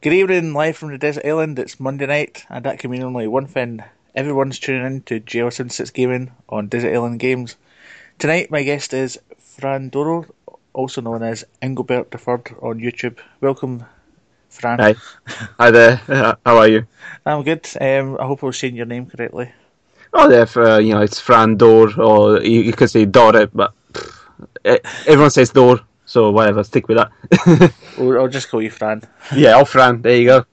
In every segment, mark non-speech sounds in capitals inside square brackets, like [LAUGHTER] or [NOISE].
Good evening, live from the desert island. It's Monday night, and that can mean only one thing. Everyone's tuning in to Jailson Sits Gaming on Desert Island Games. Tonight, my guest is Fran Doro, also known as Engelbert III on YouTube. Welcome, Fran. Hi. Hi there. [LAUGHS] How are you? I'm good. Um, I hope I was saying your name correctly. Oh, yeah, for, uh, you know, it's Fran Dor, or you, you could say Dore, but pff, eh, everyone says Dor, so whatever, stick with that. [LAUGHS] Or I'll just call you Fran. yeah, oh, Fran, there you go.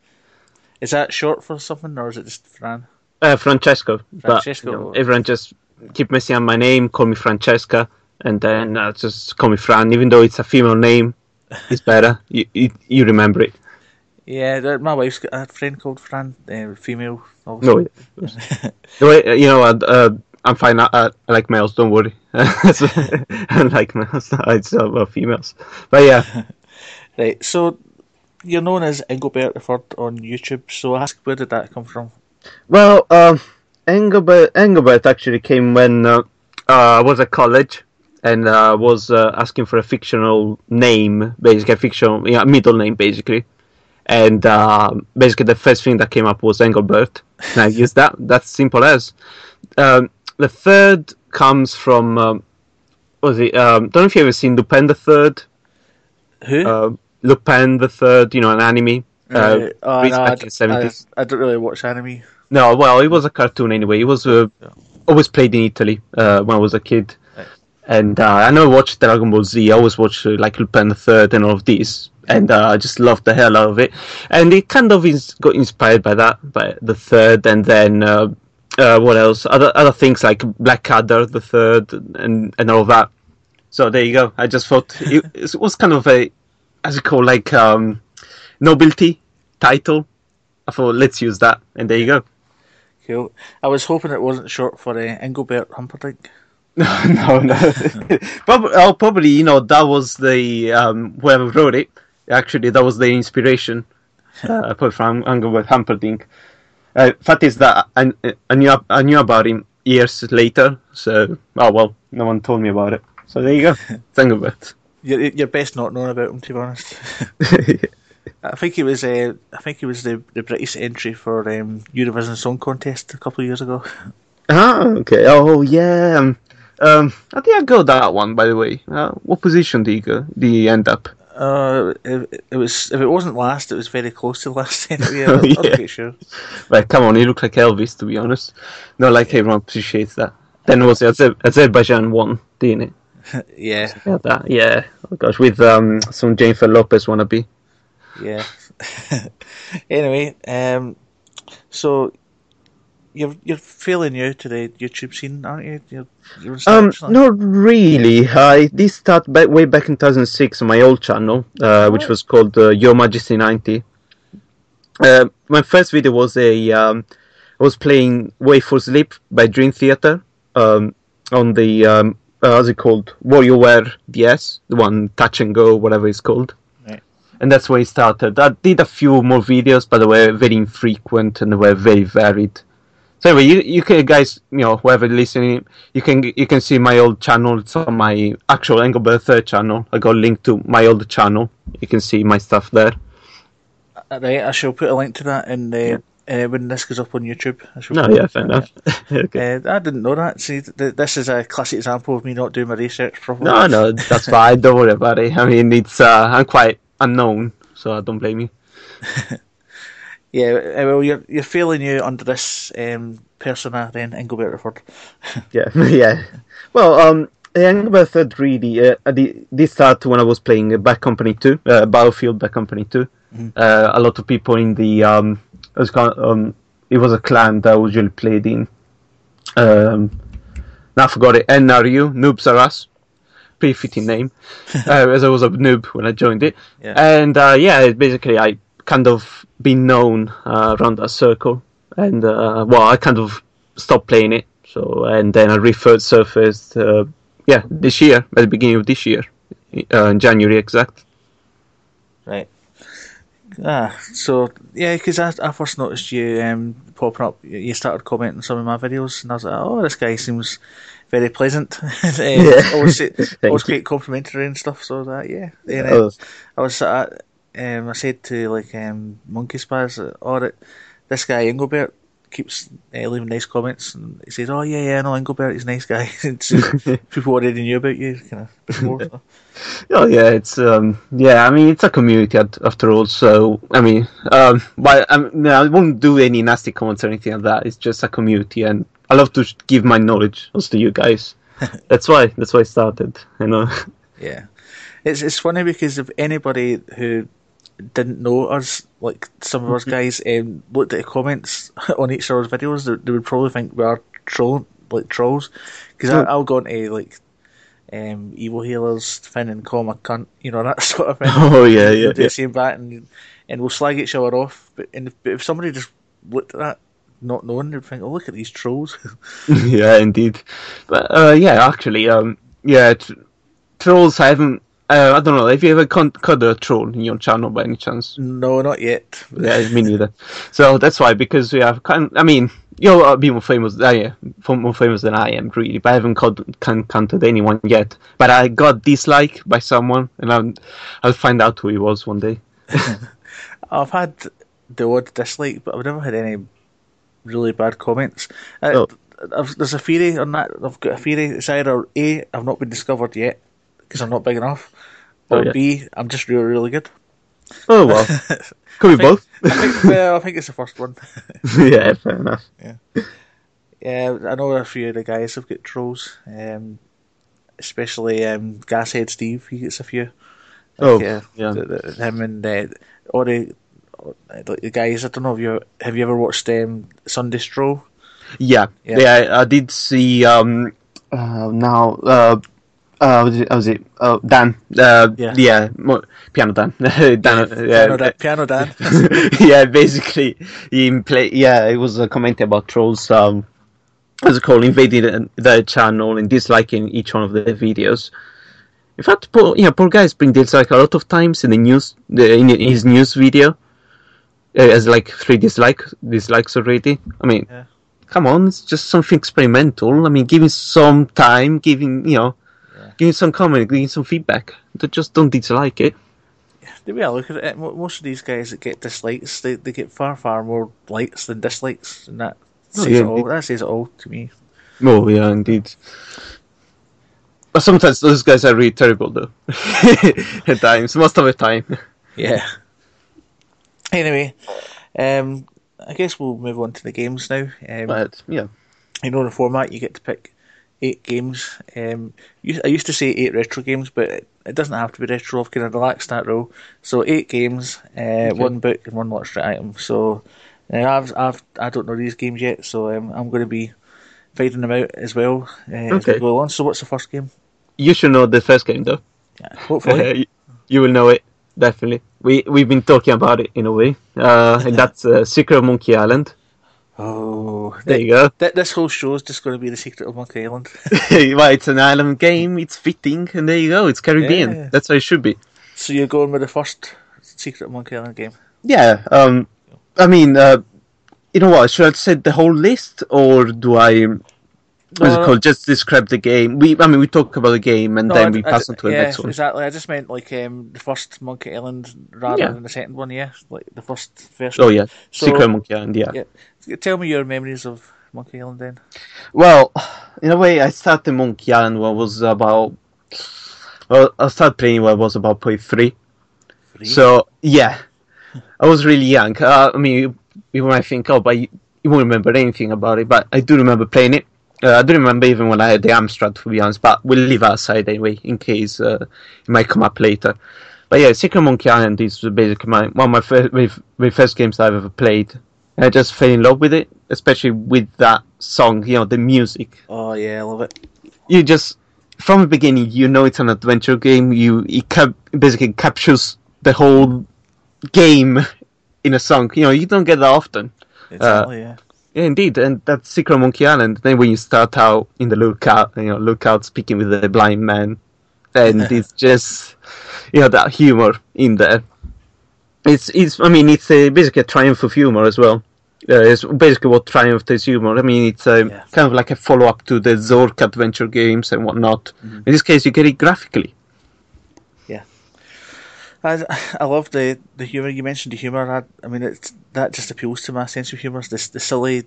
Is that short for something, or is it just Fran? Uh, Francesco. Francesco. But, you know, everyone just keep messing up my name, call me Francesca, and then uh, just call me Fran, even though it's a female name. It's better. [LAUGHS] You, you, you remember it. Yeah, my wife's got a friend called Fran, uh, female. No, obviously. [LAUGHS] the way, uh, you know, uh, uh, I'm fine. I, I I like males. Don't worry. [LAUGHS] I like males. It's uh, well, females. But yeah, [LAUGHS] Right, so you're known as Engelbert III on YouTube, so I ask where did that come from? well, um, Engelbert, Engelbert actually came when uh, uh, I was at college and uh, was uh, asking for a fictional name, basically a fictional, yeah, middle name, basically. And uh, basically, the first thing that came up was Engelbert. And I used that. That's simple as. Um, the third comes from. Um, was it? Um, don't know if you ever seen Lupin the Third. Who? Uh, Lupin the Third, you know, an anime. Uh, Uh, oh, no, back I, in the 70s. I, I don't really watch anime. No, well, it was a cartoon anyway. It was uh, always played in Italy uh, when I was a kid, Right. and uh, I never watched Dragon Ball Z. I always watched uh, like Lupin the Third and all of these, and uh, I just loved the hell out of it. And it kind of is, got inspired by that, by the third, and then uh, what else? Other other things like Blackadder the Third, and and all that. So there you go. I just thought it, it was kind of a, as you call like um, nobility title. I thought let's use that, and there you go. Cool. I was hoping it wasn't short for uh, Engelbert Humperdinck. [LAUGHS] no, no. [LAUGHS] probably, oh, probably, you know, that was the um, whoever wrote it. Actually, that was the inspiration. Uh, from Engelbert Humperdinck. Uh, fact is that I, I knew I knew about him years later. So, oh well, no one told me about it. So there you go, [LAUGHS] it's Engelbert. You're, you're best not knowing about him, to be honest. [LAUGHS] I think he was. Uh, I think he was the, the British entry for um, Eurovision Song Contest a couple of years ago. ah, okay. Oh yeah. Um, um, I think I got that one. By the way, uh, what position did you go? Did you end up? Uh, it, it was. If it wasn't last, it was very close to last. [LAUGHS] Anyway, I'm [LAUGHS] not Yeah. quite sure. Right, come on, you look like Elvis, to be honest. No, like everyone appreciates that. Then it was Azer- Azerbaijan won, didn't it? [LAUGHS] Yeah, Yeah, that, yeah. Oh gosh, with um, some Jennifer Lopez wannabe. yeah. anyway, um, so you're you're fairly new to the YouTube scene, aren't you? You're, you're Um, not really. I did start back, way back in 2006 on my old channel, uh, which was called uh, Your Majesty 90. Uh, my first video was a um, I was playing Wait for Sleep by Dream Theater um, on the um, uh, how's it called WarioWare DS, the one Touch and Go, whatever it's called. Right. And that's where it started. I did a few more videos, but they were very infrequent and they were very varied. So anyway, you you can guys, you know, whoever listening, you can you can see my old channel. It's on my actual Engelbert third channel. I got a link to my old channel. You can see my stuff there. Uh, Right, I shall put a link to that in the uh, when this goes up on YouTube. I No, yeah, fair enough. [LAUGHS] okay. Uh, I didn't know that. See, th- this is a classic example of me not doing my research properly. No, no, that's fine. Don't worry about it. I mean, it's uh, I'm quite unknown, so I don't blame you. [LAUGHS] Yeah, uh, well, you're you're fairly new under this um, persona then, Engelbert Refford. [LAUGHS] Yeah, [LAUGHS] yeah. Well, um, Engelbert really. Uh, I did, did start when I was playing uh, Bad Company Two, uh, Battlefield Bad Company 2 Uh, a lot of people in the um, it was called, um, it was a clan that I usually played in. Um, now I forgot it. NRU, Noobs Are Us. Pretty fitting name, [LAUGHS] uh, as I was a noob when I joined it. Yeah. And uh, yeah, basically I kind of been known uh, around that circle, and uh, well, I kind of stopped playing it. So and then I referred surfaced, uh, yeah, this year at the beginning of this year, uh, in January exact. Right. Ah, so yeah, because I, I first noticed you um, popping up. You started commenting some of my videos, and I was like, "Oh, this guy seems very pleasant. [LAUGHS] uh, always, [LAUGHS] always you. quite complimentary and stuff." So that yeah, and, Oh. I was uh, um, I said to like um, Monkey Spaz, or oh, this guy Engelbert keeps uh, leaving nice comments, and he says, "Oh yeah, yeah, no, Engelbert, he's a nice guy." [LAUGHS] [LAUGHS] People already knew about you, kind of before. So. Oh yeah, it's um, yeah. I mean, it's a community after all. So I mean, um, but I, mean, I won't do any nasty comments or anything like that. It's just a community, and I love to give my knowledge also to you guys. [LAUGHS] that's why. That's why I started. You know. Yeah, it's it's funny because if anybody who didn't know us, like some of us guys, um, looked at the comments [LAUGHS] on each other's videos, they, they would probably think we are troll like trolls. Because. I'll go into like um, evil healers, Finn and call a cunt, you know [LAUGHS] that sort of thing. [LAUGHS] Oh yeah, We'll yeah, do yeah. the same back, and and we'll slag each other off. But, and if, but if somebody just looked at that, not knowing, they'd think, "Oh, look at these trolls." yeah, indeed. But uh, yeah, actually, um, yeah, tr- trolls. I haven't. Uh, I don't know. Have you ever con- caught a troll in your channel by any chance? no, not yet. Yeah, me neither. So that's why because we have kind. I mean, you'll be more famous. Uh, yeah, more famous than I am, really. But I haven't caught, can counted anyone yet. But I got dislike by someone, and I'll, I'll find out who he was one day. [LAUGHS] I've had the odd dislike, but I've never had any really bad comments. Uh, Oh. I've, there's a theory on that. I've got a theory. It's either A, I've not been discovered yet because I'm not big enough, Oh, or yeah. B, I'm just really, really good. Oh well, [LAUGHS] could be both. I think, [LAUGHS] well, I think it's the first one. [LAUGHS] yeah, fair enough. Yeah, yeah. I know a few of the guys have got trolls, um, especially um, Gashead Steve. He gets a few. Oh, uh, yeah. the- the- him and uh, all the like the guys. I don't know if you have you ever watched um, Sunday Stroll. Yeah, Yeah. yeah. I, I did see. Um, uh, now, uh, uh, was it? Was it? Uh, Dan. Uh, Yeah. yeah. Piano Dan. [LAUGHS] Dan. Piano, yeah. Dan, Piano Dan. [LAUGHS] yeah, basically, he play. Yeah, it was a comment about trolls. Um, what's it called? Invading the channel and disliking each one of the videos. In fact, poor, yeah, poor guy's been dislike a lot of times in the news, the, in his news video, uh, as like three dislike dislikes already. I mean, Yeah. come on, it's just something experimental. I mean, give giving some time, giving you know, Yeah. giving some comment, giving some feedback. They just don't dislike it. the way I look at it, most of these guys that get dislikes, they, they get far far more likes than dislikes, and that Oh, says yeah, it all. indeed. That says it all to me. Oh yeah, indeed. But sometimes those guys are really terrible, though. [LAUGHS] At times, most of the time. Yeah. Anyway, um, I guess we'll move on to the games now. Um, But yeah, you know the format you get to pick eight games. Um i used to say eight retro games but it, it doesn't have to be retro. I've kind of relaxed that rule so eight games uh, one book and one luxury item. So uh, I've, I've i don't know these games yet so um, i'm going to be finding them out as well uh, as we Okay. go on so what's the first game? You should know the first game, though. yeah, hopefully. [LAUGHS] You, you will know it definitely. We we've been talking about it in a way, uh, and [LAUGHS] that's uh, Secret of Monkey Island. Oh There you go. th- this whole show is just going to be the secret of monkey island [LAUGHS] well, it's an island game. It's fitting, and there you go. It's Caribbean. Yeah. That's how it should be. so you're going with the first secret of monkey island game Yeah. Um. I mean, uh, you know what? Should I say the whole list, or do I? What's it called? Just describe the game. We, I mean, we talk about the game, and No, then I- we I- pass on to the next one. Exactly. I just meant like um, the first Monkey Island rather Yeah. than the second one. Yeah, like the first version. Oh yeah, So- Secret Monkey Island. Yeah. yeah. Tell me your memories of Monkey Island then. Well, in a way, I started Monkey Island when I was about. Well, I started playing when I was about point three. Three? So yeah, I was really young. Uh, I mean, you, you might think, oh, but you, you won't remember anything about it. But I do remember playing it. Uh, I do remember even when I had the Amstrad, to be honest. But we'll leave that aside anyway, in case uh, it might come up later. But yeah, Secret Monkey Island is basically my one of my first, my, my first games I've ever played. I just fell in love with it, especially with that song. You know, the music oh yeah, I love it. you just from the beginning you know it's an adventure game you it cap- basically captures the whole game in a song you know you don't get that often Exactly. Uh, yeah. yeah, indeed and that's secret monkey island then when you start out in the lookout you know lookout speaking with the blind man and [LAUGHS] it's just you know that humor in there it's it's i mean it's a, basically a triumph of humor as well uh, it's basically what triumph is humor. I mean, it's a, Yeah. kind of like a follow up to the Zork adventure games and whatnot. Mm-hmm. In this case, you get it graphically. Yeah, I, I love the the humor. You mentioned the humor. I, I mean, it's that just appeals to my sense of humor. The the silly,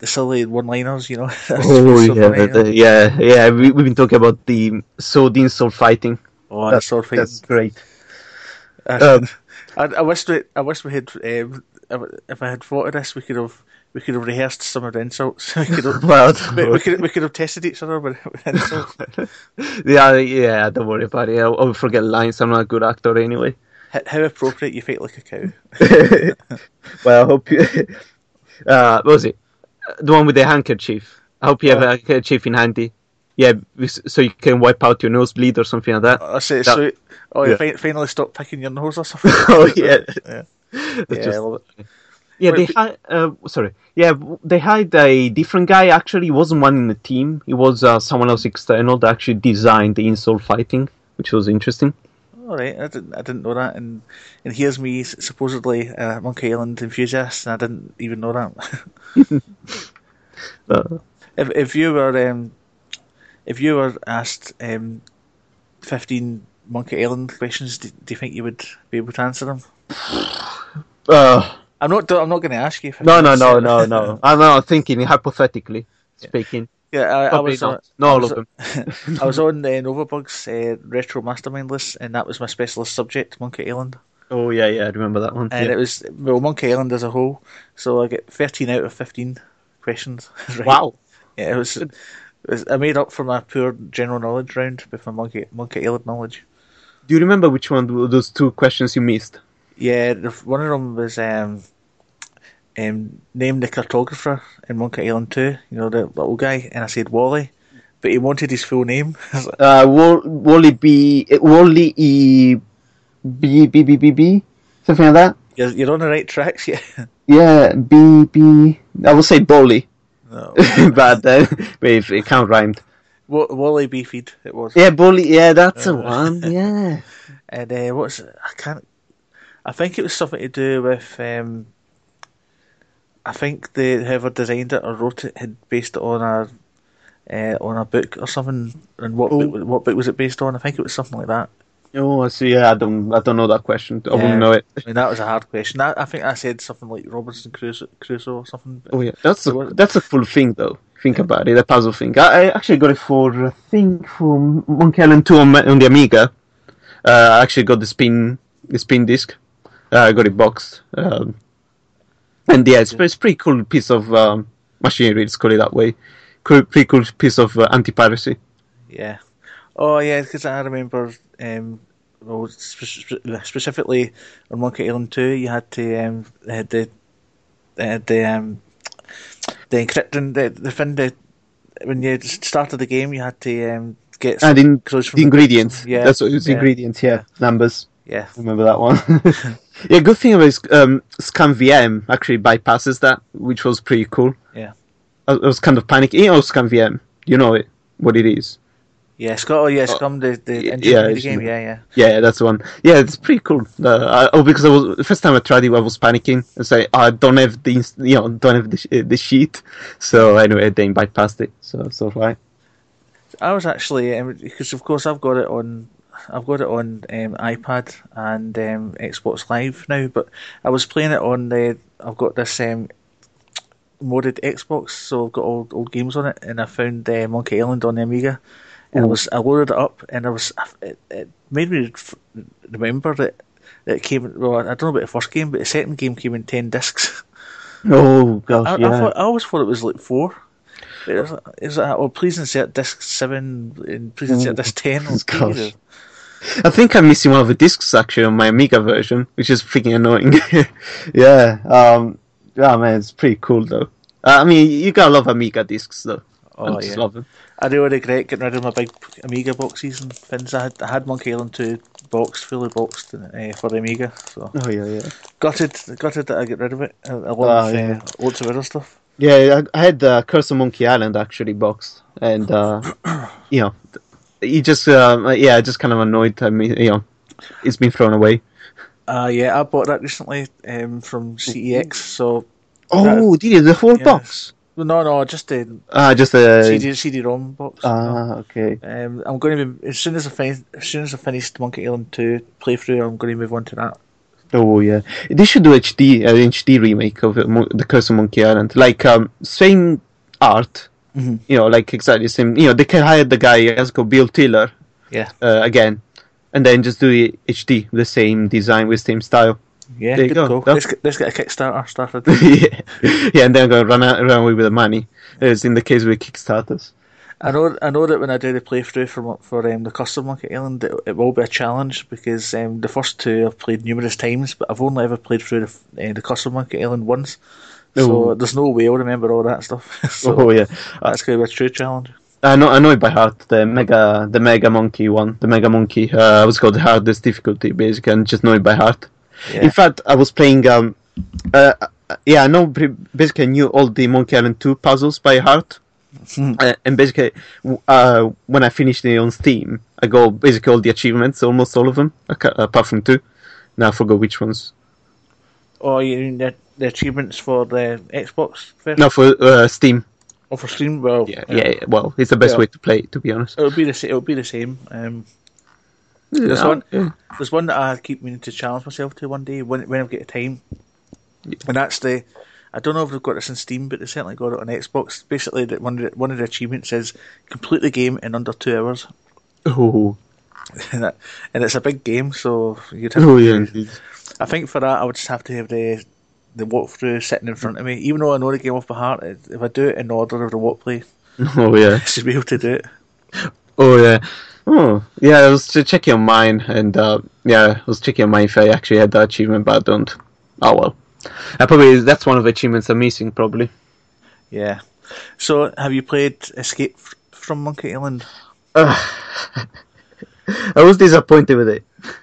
the silly one-liners. You know. [LAUGHS] Oh so yeah, the- yeah, yeah. We, we've been talking about the sword in sword fighting. Oh, the sword fighting. That's great. Um, I, I wish we, I wish we had. Um, if I had thought of this, we could have, we could have rehearsed some of the insults. [LAUGHS] We could have, [LAUGHS] Well, we, we could, we could have tested each other with, insults. [LAUGHS] yeah, yeah. Don't worry about it. I'll, I'll forget lines. I'm not a good actor anyway. How appropriate you fight like a cow. well, I hope you. Uh, what was it? The one with the handkerchief. I hope you have Oh. a handkerchief in handy. Yeah, so you can wipe out your nosebleed or something like that. I say, That- so, oh, you yeah. fin- finally stop picking your nose or something. [LAUGHS] oh [LAUGHS] yeah, yeah. [LAUGHS] Yeah, just- it. yeah. Wait, They had. Uh, sorry. Yeah, they had a different guy. Actually, he wasn't one in the team. He was uh, someone else external that actually designed the insult fighting, which was interesting. All right, I didn't, I didn't know that, and and here's me supposedly a Monkey Island enthusiast, and I didn't even know that. Uh, if if you were um, if you were asked um, fifteen Monkey Island questions, do, do you think you would be able to answer them? [SIGHS] uh, I'm not. I'm not going to ask you. 15 no, no, no, no, [LAUGHS] no. I'm not thinking hypothetically speaking. Yeah, I, I was. not. on- all was- of them. [LAUGHS] I was on uh, Novabug's uh, retro mastermind list, and that was my specialist subject, Monkey Island. Oh yeah, yeah. I remember that one. And yeah. it was well, Monkey Island as a whole. So I get thirteen out of fifteen questions. [LAUGHS] right. Wow. Yeah, it was. I made up for my poor general knowledge round with my Monkey Monkey Island knowledge. Do you remember which one of those two questions you missed? Yeah, one of them was um, um, name the cartographer in Monkey Island Two. You know the little guy, and I said Wally, but he wanted his full name. [LAUGHS] I was like, Uh, Wall- Wally B, Wally E, B B B B B, something like that. you're, you're on the right tracks, yeah. [LAUGHS] Yeah, B B. I will say Bolly, No. [LAUGHS] but uh, wait, it can't rhyme. Wa- Wally B. Feed it was. Yeah, Bully, Yeah, that's the Uh, [LAUGHS] one. Yeah. And uh, what's I can't. I think it was something to do with. Um, I think the whoever designed it or wrote it had based it on a uh, on a book or something. And what Oh. book, what book was it based on? I think it was something like that. Oh, I see. Yeah, I don't. I don't know that question. I Yeah. wouldn't know it. I mean, that was a hard question. I, I think I said something like Robinson Crusoe, Crusoe or something. Oh yeah, that's a, that's a cool thing though. Think about it, a puzzle thing. I, I actually got it for I think for Monkey Island 2 on, on the Amiga. Uh, I actually got the spin the spin disc. Uh, I got it boxed. Um, and yeah, it's, it's pretty cool piece of um, machinery. Let's call it that way. Cool, pretty cool piece of uh, anti-piracy. Yeah. Oh yeah, because I remember. Um, well, spe- spe- specifically on Monkey Island Two, you had to um, they had the they had the um, the encrypting the the thing that when you started the game, you had to um, get And in, clues from the ingredients. Yeah, That's what it was. yeah. Ingredients. Yeah, numbers. Yeah, Remember that one? [LAUGHS] [LAUGHS] yeah, good thing about um, ScummVM actually bypasses that, which was pretty cool. Yeah. I, I was kind of panicking. Oh, ScummVM. You know it, what it is. Yeah, Scott. Oh yeah, Scum the the yeah, the game. Yeah, yeah. Yeah, that's the one. Yeah, it's pretty cool. Uh, I, oh, because I was the first time I tried it, I was panicking and say I don't have the you know don't have the, the sheet. So anyway, then bypassed it. So it's fine. I was actually um, because of course I've got it on I've got it on um, iPad and um, Xbox Live now, but I was playing it on the I've got this um, modded Xbox, so I've got old old games on it, and I found uh, Monkey Island on the Amiga, and I was I loaded it up, and I was it, it made me f- remember that that it came well I don't know about the first game, but the second game came in ten discs. [LAUGHS] Oh gosh, I, I, yeah. thought, I always thought it was like four. It was, it was like, oh, please insert disc seven and please insert disc ten. Oh, Gosh. I think I'm missing one of the discs actually on my Amiga version, which is freaking annoying. [LAUGHS] yeah. Um. Yeah, man, it's pretty cool though. Uh, I mean, you gotta love Amiga discs though. I Oh, just yeah. love them. I do regret getting rid of my big Amiga boxes and things. I had, I had Monkey Island 2 boxed, fully boxed uh, for the Amiga. So Oh yeah, yeah. gutted, gutted that I get rid of it. I love Oh, yeah. uh, loads of other stuff. Yeah, I, I had uh, Curse of Monkey Island actually boxed, and uh, [CLEARS THROAT] you know, he just uh, yeah, just kind of annoyed. I mean, you know, it's been thrown away. Uh, yeah, I bought that recently um, from CEX. So Oh, did you the whole Yeah. box? No, no, just the Ah, just a. CD CD-ROM box. Ah, okay. Um, I'm going to be as soon as I fin- as soon as I finish Monkey Island two playthrough, I'm going to move on to that. Oh yeah, they should do HD an HD remake of Mo- the Curse of Monkey Island. Like um, same art, Mhm. you know, like exactly the same. You know, they can hire the guy as go Bill Tiller Yeah, uh, again, and then just do it HD the same design with same style. Yeah, There you good go. call. Let's get, let's get a Kickstarter started. [LAUGHS] yeah, yeah, and then go run out, run away with the money, as in the case with Kickstarters. I know, I know that when I do the playthrough for for um, the Curse of Monkey Island, it, it will be a challenge because um, the first two I've played numerous times, but I've only ever played through the, uh, the Curse of Monkey Island once. So Oh. there's no way I'll remember all that stuff. [LAUGHS] so oh yeah, that's going to be a true challenge. I know, I know it by heart. The mega, the Mega Monkey one, the Mega Monkey. Uh, was called the hardest difficulty, basically, and just know it by heart. Yeah. In fact, I was playing. Um, uh, yeah, I know. Basically, I knew all the Monkey Island two puzzles by heart. Hmm. Uh, and basically, uh, when I finished it on Steam, I got basically all the achievements, almost all of them, apart from two. Now I forgot which ones. Oh, you mean the, the achievements for the Xbox first? No, for uh, Steam. Oh, for Steam? Well, Yeah, yeah. Well, it's the best Yeah. way to play it, to be honest. It'll be the it'll be the same. Um, There's one- there's one that I keep meaning to challenge myself to one day when when I get the time, and that's the. I don't know if they've got this in Steam, but they certainly got it on Xbox. Basically, that one of the, one of the achievements is complete the game in under two hours, Oh, [LAUGHS] and, that, and it's a big game, so you'd have. oh yeah. indeed. I think for that, I would just have to have the the walkthrough sitting in front of me, even though I know the game off by heart. If I do it in order of the walkplay, [LAUGHS] Oh yeah. [LAUGHS] I should be able to do it. Oh yeah. Oh yeah. I was ch- checking on mine, and uh, yeah, I was checking on mine if I actually had that achievement, but I don't. Oh well. I probably that's one of the achievements I'm missing, probably. Yeah. So, have you played Escape from Monkey Island? [LAUGHS] I was disappointed with it. [LAUGHS]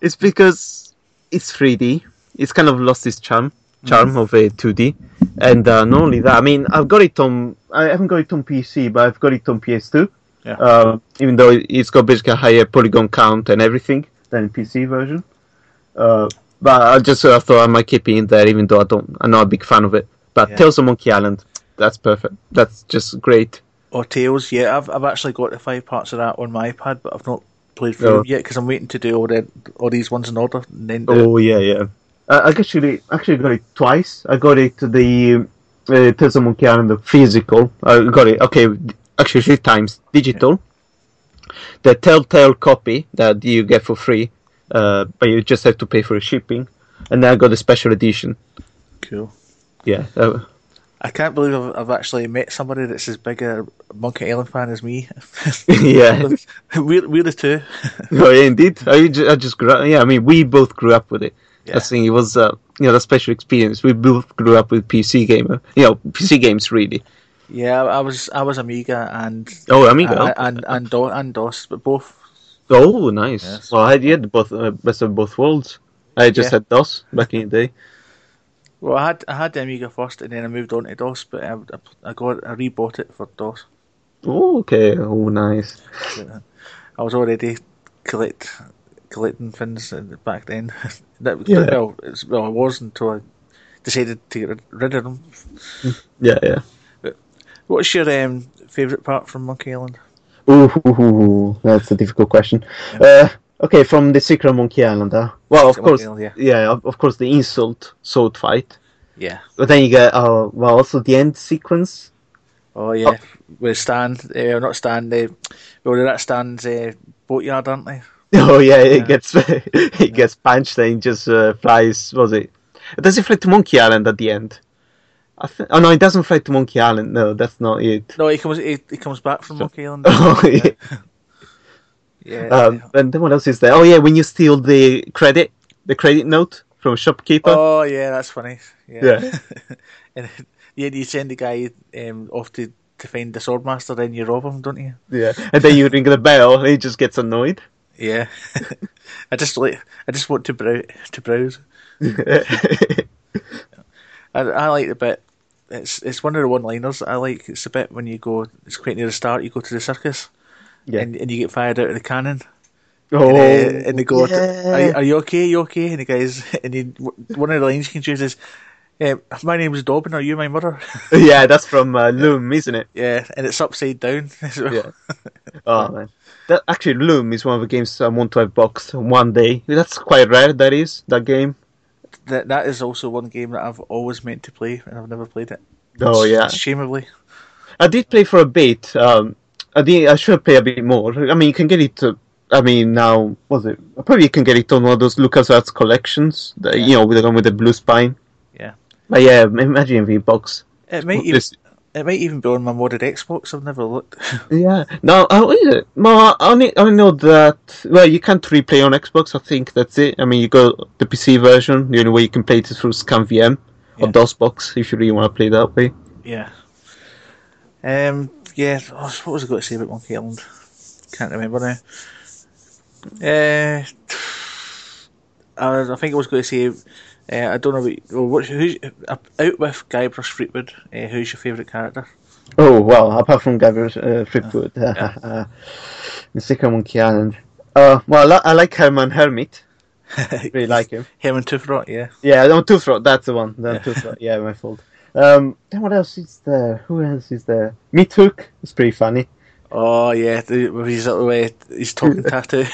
It's because it's 3D. It's kind of lost its charm, charm of a 2D. And uh, not only that, I mean, I've got it on. I haven't got it on PC, but I've got it on PS2. Yeah. Uh, even though it's got basically a higher polygon count and everything than the PC version. Uh, but I just uh, thought I might keep it in there, even though I don't. I'm not a big fan of it. But Yeah. Tales of Monkey Island, that's perfect. That's just great. Or Tales? Yeah, I've I've actually got the five parts of that on my iPad, but I've not played through Oh. them yet because I'm waiting to do all the all these ones in order. And then do it. Oh yeah, yeah. Uh, I actually actually got it twice. I got it the uh, Tales of Monkey Island the physical. I got it okay, actually three times digital. The Telltale copy that you get for free, uh, but you just have to pay for the shipping. And then I got the special edition. Cool. Yeah, uh, I can't believe I've, I've actually met somebody that's as big a Monkey Island fan as me. [LAUGHS] [LAUGHS] yeah. we're, we're the two. [LAUGHS] oh, yeah, indeed. I, ju- I just grew up. Yeah, I mean, we both grew up with it. Yeah. I think it was, uh, you know, a special experience. We both grew up with PC gamer. You know, PC games really. Yeah, I was I was Amiga and Oh, Amiga. and and and, Do- and DOS, but both. Oh, nice. Yes. Well, I had both uh, best of both worlds. I just Yeah. had DOS back in the day. Well, I had I had the Amiga first, and then I moved on to DOS, but I, I got I rebought it for DOS. Oh, okay. Oh, nice. I was already collect collecting things back then. [LAUGHS] that, Yeah. Well, it's, well, I was until I decided to get rid of them. Yeah, yeah. What's your um, favourite part from Monkey Island? Ooh, ooh, ooh, ooh, that's a difficult question. Uh, okay, from the Secret Monkey Island. Well, of Secret course, Island, yeah, of, of course, the insult sword fight. Yeah. But then you get, uh, well, also the end sequence. Oh yeah, with Stan, uh, not Stan. Uh, well, they're at Stan's uh, boatyard, aren't they? [LAUGHS] Oh yeah, Yeah. it gets [LAUGHS] he gets punched and just uh, flies. Was it? Does it fly to Monkey Island at the end? Th- oh no, it doesn't fly to Monkey Island. No, that's not it. No, he comes. He, he comes back from Monkey Island. [LAUGHS] Oh yeah. yeah. Um, and then what else is there? Oh yeah, when you steal the credit, the credit note from a shopkeeper. Oh yeah, that's funny. Yeah. Yeah. [LAUGHS] and [LAUGHS] yeah, you send the guy um, off to, to find the swordmaster, then you rob him, don't you? Yeah, and then you ring the bell, and he just gets annoyed. Yeah. I just like I just want to browse to browse. I, I like the bit. It's it's one of the one liners that I like. It's a bit when you go. It's quite near the start. You go to the circus, yeah. and, and you get fired out of the cannon. oh, and, uh, and they go, yeah. are, you- "Are you okay? you okay?" And the guys, [LAUGHS] and he, one of the lines you can choose is, Um, my name's Dobbin. Are you my mother? [LAUGHS] yeah, that's from uh, [LAUGHS] Loom, isn't it? yeah, and it's upside down. Yeah. Oh man, that actually Loom is one of the games I want to have boxed one day. That's quite rare. That is that game. That that is also one game that I've always meant to play, and I've never played it. Oh yeah, Shameably. I did play for a bit. Um, I did. I should play a bit more. I mean, you can get it. Uh, I mean, now was it? Probably you can get it on one of those LucasArts collections. The, Yeah. You know, with the one with the blue spine. Yeah. But yeah, imagine V box. It might even it might even be on my modded Xbox. I've never looked. [LAUGHS] Yeah. No, how is it? No, I only, I know that. Well, you can't replay on Xbox. I think that's it. I mean, you got the PC version. The only way you can play it is through ScummVM Yeah. or DOSBox if you really want to play that way. yeah. Um. Yeah. oh, What was I going to say about Monkey Island? Can't remember now. Uh, [SIGHS] I, I think I was going to say. Uh, I don't know. What, well, what, who's uh, out with Guybrush Threepwood? Uh, who's your favourite character? Oh well, apart from Gabriel uh, Threepwood, Yeah. [LAUGHS] the second Monkey Island. Uh, well, I, I like Herman Hermit. [LAUGHS] Really like him. Herman Toothrot. Yeah. Yeah, no, Toothroat. That's the one. The Yeah. Toothroat. [LAUGHS] Yeah, my fault. Um, then what else is there? Who else is there? Meat Hook. It's pretty funny. Oh yeah, the, with his way, he's talking tattoo.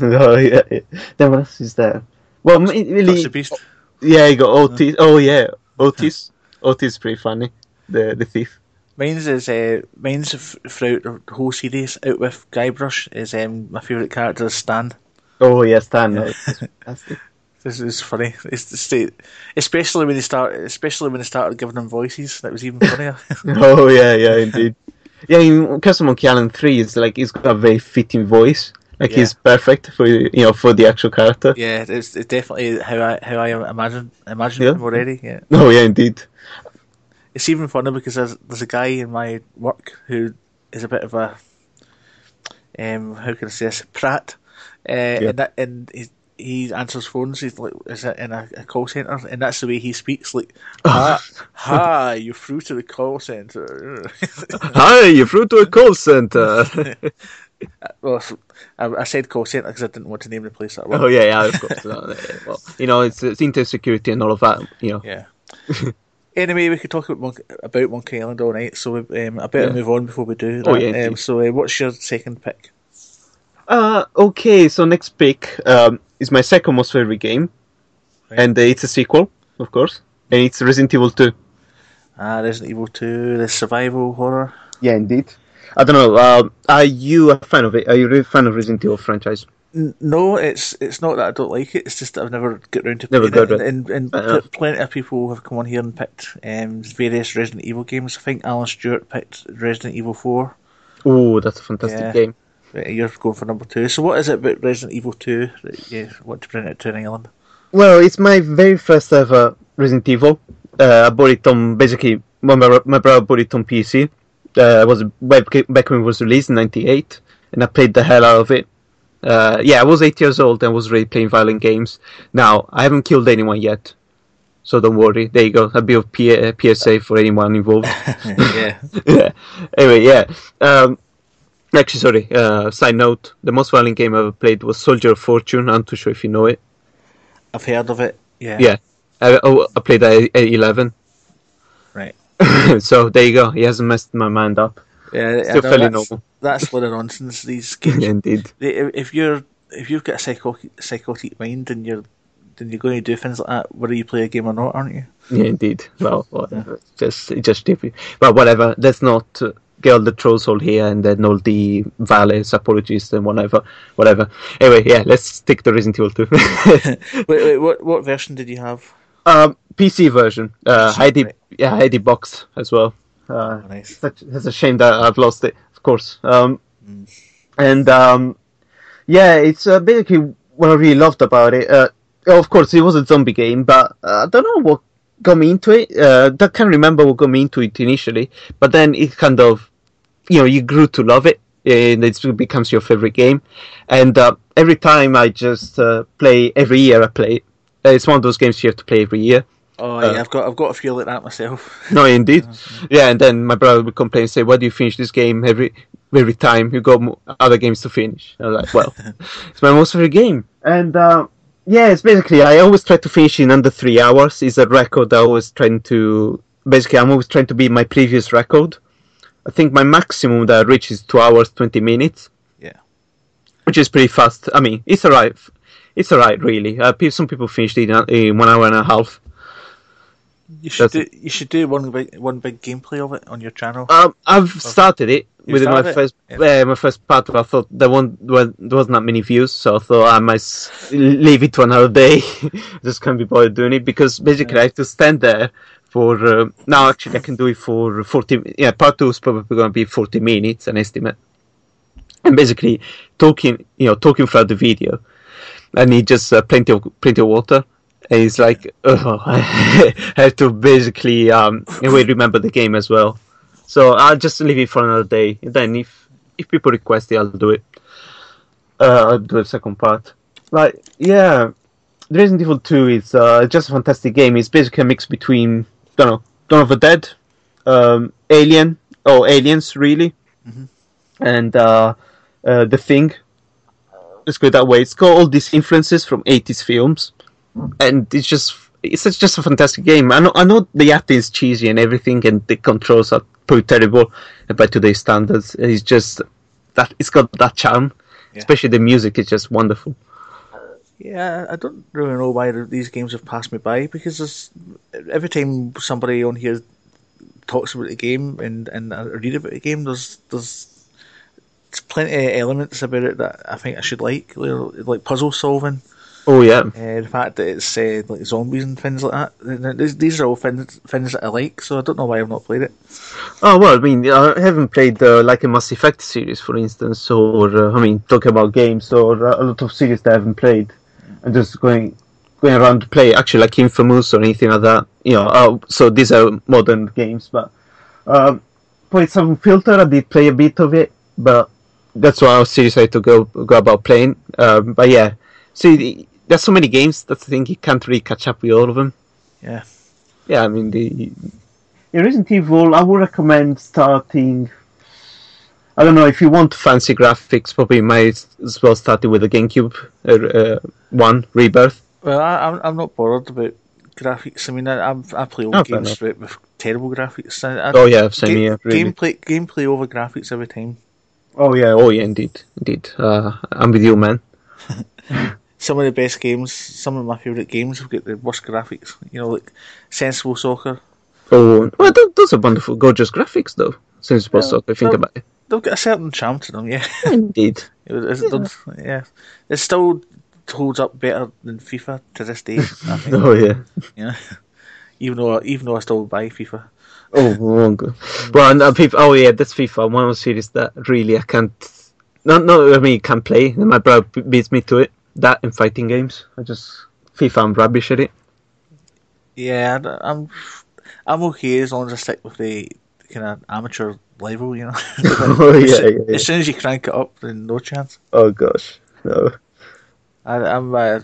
oh yeah, yeah. Then what else is there? Well, really, the beast. Yeah, you got Otis. Oh yeah, Otis. [LAUGHS] Otis is pretty funny. The the thief. Mine's is uh, mine's f- throughout the whole series. Out with Guybrush is um, my favourite character is Stan. Oh yeah, Stan. it's. [LAUGHS] This is funny. It's the state, especially when they start, especially when they started giving them voices. That was even funnier. [LAUGHS] oh yeah, yeah, indeed. Yeah, in Curse of Monkey Island three is like he's got a very fitting voice. Like Yeah. he's perfect for you know for the actual character. yeah, it's, it's definitely how I how I imagine imagine Yeah. him already. Yeah, Oh yeah, indeed. it's even funny because there's there's a guy in my work who is a bit of a um how can I say this prat, uh, and that and he he answers phones. He's like is it in a, a call center, and that's the way he speaks. Like, [LAUGHS] hi, hi, you're through to the call center. [LAUGHS] Hi, you're through to a call center. [LAUGHS] [LAUGHS] well, I, I said call center because I didn't want to name the place that oh yeah, yeah, of course. No, [LAUGHS] well, you know, it's, it's internet security and all of that. You know. Yeah. [LAUGHS] anyway, we could talk about Monkey, about Monkey Island all night, so we, um, I better Yeah. move on before we do. Oh, yeah, Um, so, uh, what's your second pick? Uh, okay, so next pick um, is my second most favorite game, Right. and uh, it's a sequel, of course, and it's Resident Evil 2. Ah, Resident Evil Two, the survival horror. Yeah, indeed. I don't know. Um, are you a fan of it? Are you a fan of Resident Evil franchise? No, it's it's not that I don't like it. It's just that I've never got round to Never playing it. it. And, and, and pl- plenty of people have come on here and picked um, various Resident Evil games. I think Alan Stewart picked Resident Evil Four. Oh, that's a fantastic Yeah. game. Right, You're going for number two. So, what is it about Resident Evil Two that you want to bring it to England? Well, it's my very first ever Resident Evil. Uh, I bought it on basically my, my brother bought it on PC. Uh, was back back when it was released in '98, and I played the hell out of it. Uh, yeah, I was eight years old and was really playing violent games. Now I haven't killed anyone yet, so don't worry. There you go, a bit of P- uh, PSA for anyone involved. [LAUGHS] yeah. [LAUGHS] yeah. Anyway, yeah. Um, actually, sorry. Uh, side note: the most violent game I ever played was Soldier of Fortune. I'm too sure if you know it. I've heard of it. Yeah. Yeah, I, oh, I played at 11. Right. [LAUGHS] so there you go. He hasn't messed my mind up. Yeah. Still fairly that's, normal. that's a lot of nonsense. These [LAUGHS] games. Indeed. They- if you're if you've got a psychotic psychotic mind and you're then you're going to do things like that whether you play a game or not, aren't you? Yeah, indeed. Well, whatever. Just, just stupid. But whatever. Let's not get all the trolls all here and then all the valets, apologies, and whatever. Whatever. Anyway, yeah. Let's stick to Resident Evil 2. [LAUGHS] wait, wait, what what version did you have? um, PC version. Uh, PC, Heidi, right. Yeah, Heidi box as well. Uh, nice. such, it's a shame that I've lost it, of course. Um, Mm. and um, yeah, it's uh, basically what I really loved about it. Uh, of course, it was a zombie game, but uh, I don't know what got me into it. Uh, I can't remember what got me into it initially, but then it kind of, you know, you grew to love it, and it becomes your favorite game. And uh, every time I just uh, play, every year I play it. It's one of those games you have to play every year. Oh Uh, yeah, I've got I've got a few like that myself. [LAUGHS] No, indeed. [LAUGHS] Yeah, and then my brother would complain and say, "Why do you finish this game every every time you got other games to finish?" I was like, "Well, [LAUGHS] it's my most favorite game." And uh, Yeah, it's basically I always try to finish in under three hours. Is a record I was trying to. Basically, I'm always trying to beat my previous record. I think my maximum that I reach is two hours twenty minutes. Yeah. which is pretty fast. I mean, it's alright. It's alright, really. Uh, some people finished it in, in one hour and a half. You should do you should do one big one big gameplay of it on your channel. Um, I've started it You within my it? first Yeah. uh, my first part. But I thought there wasn't well, there wasn't that many views, so I thought I might leave it to another day. [LAUGHS] Just can't be bothered doing it because basically I have to stand there for uh, now. Actually, I can do it for forty. Yeah, part two is probably going to be forty minutes, an estimate, and basically talking, you know, talking throughout the video. I need just uh, plenty of plenty of water. And it's like, [LAUGHS] oh, I have to basically um, anyway, remember the game as well. So I'll just leave it for another day. And then if if people request it, I'll do it. Uh, I'll do the second part. Like yeah, the Resident Evil Two is uh, just a fantastic game. It's basically a mix between don't know Dawn of the Dead, um, Alien or Aliens really, Mhm. and uh, uh, The Thing. Let's go that way. It's got all these influences from 80s films, and it's just it's just a fantastic game. I know I know the acting is cheesy and everything, and the controls are pretty terrible by today's standards. It's just that it's got that charm, Yeah. especially the music is just wonderful. Yeah, I don't really know why these games have passed me by because every time somebody on here talks about the game and, and I read about the game, there's there's there's plenty of elements about it that I think I should like, like, like puzzle solving, Oh yeah, uh, the fact that it's uh, like zombies and things like that. These, these are all things, things that I like, so I don't know why I've not played it. Oh well, I mean, I haven't played uh, like a Mass Effect series, for instance, or uh, I mean, talking about games or a lot of series that I haven't played. I'm just going going around to play, actually, like Infamous or anything like that. You know, uh, so these are modern games, but um, played some Filter. I did play a bit of it, but that's why I was series I had to go go about playing. Um, but yeah, see, there's so many games That's the thing. you can't really catch up with all of them. Yeah. Yeah, I mean the yeah, Resident Evil. I would recommend starting. I don't know if you want fancy graphics, probably might as well start it with the GameCube uh, uh, one Rebirth. Well, I, I'm I'm not bothered about graphics. I mean, I I'm, play old Oh, games with, with terrible graphics. I, I, Oh yeah, same ga- here. Really. Gameplay gameplay over graphics every time. Oh yeah, oh yeah, indeed, indeed. Uh, I'm with you, man. [LAUGHS] some of the best games, some of my favourite games have got the worst graphics. You know, like Sensible Soccer. Oh, well, th- those are wonderful, gorgeous graphics, though. Sensible Yeah, to think about it. They've got a certain charm to them, yeah. [LAUGHS] Indeed. it, was- it, does- yeah. It still holds up better than FIFA to this day, I think. [LAUGHS] Oh yeah. yeah. [LAUGHS] Even though, even though I still buy FIFA. Oh, wrong. Well, and, uh, FIFA, oh yeah, that's FIFA. One of the series that really I can't. No, no, I mean, can't play. My brother beats me to it. That and fighting games. I just FIFA. I'm rubbish at it. Yeah, I'm, I'm okay as long as I stick with the kind of amateur level, you know. [LAUGHS] oh as, yeah, soo- yeah, yeah. as soon as you crank it up, then no chance. Oh gosh, no. I, I'm. Uh,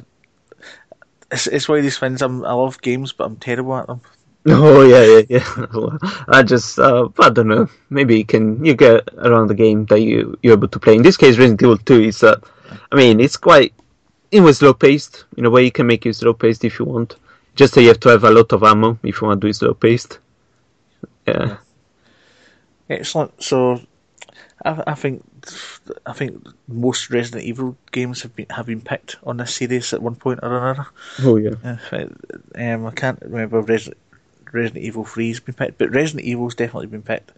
it's it's one of these things. I'm. I love games, but I'm terrible at them. [LAUGHS] Oh yeah, yeah, yeah. [LAUGHS] I just, uh, I don't know. Maybe you can you get around the game that you you're able to play. In this case, Resident Evil Two is. Uh, I mean, it's quite. It was slow paced. In a way, you can make it slow paced if you want. Just that you have to have a lot of ammo if you want to do it slow paced. Yeah. Excellent. So, I, I think I think most Resident Evil games have been have been picked on this series at one point or another. Oh yeah. Uh, um, I can't remember Resident, Resident Evil Three's been picked, but Resident Evil's definitely been picked.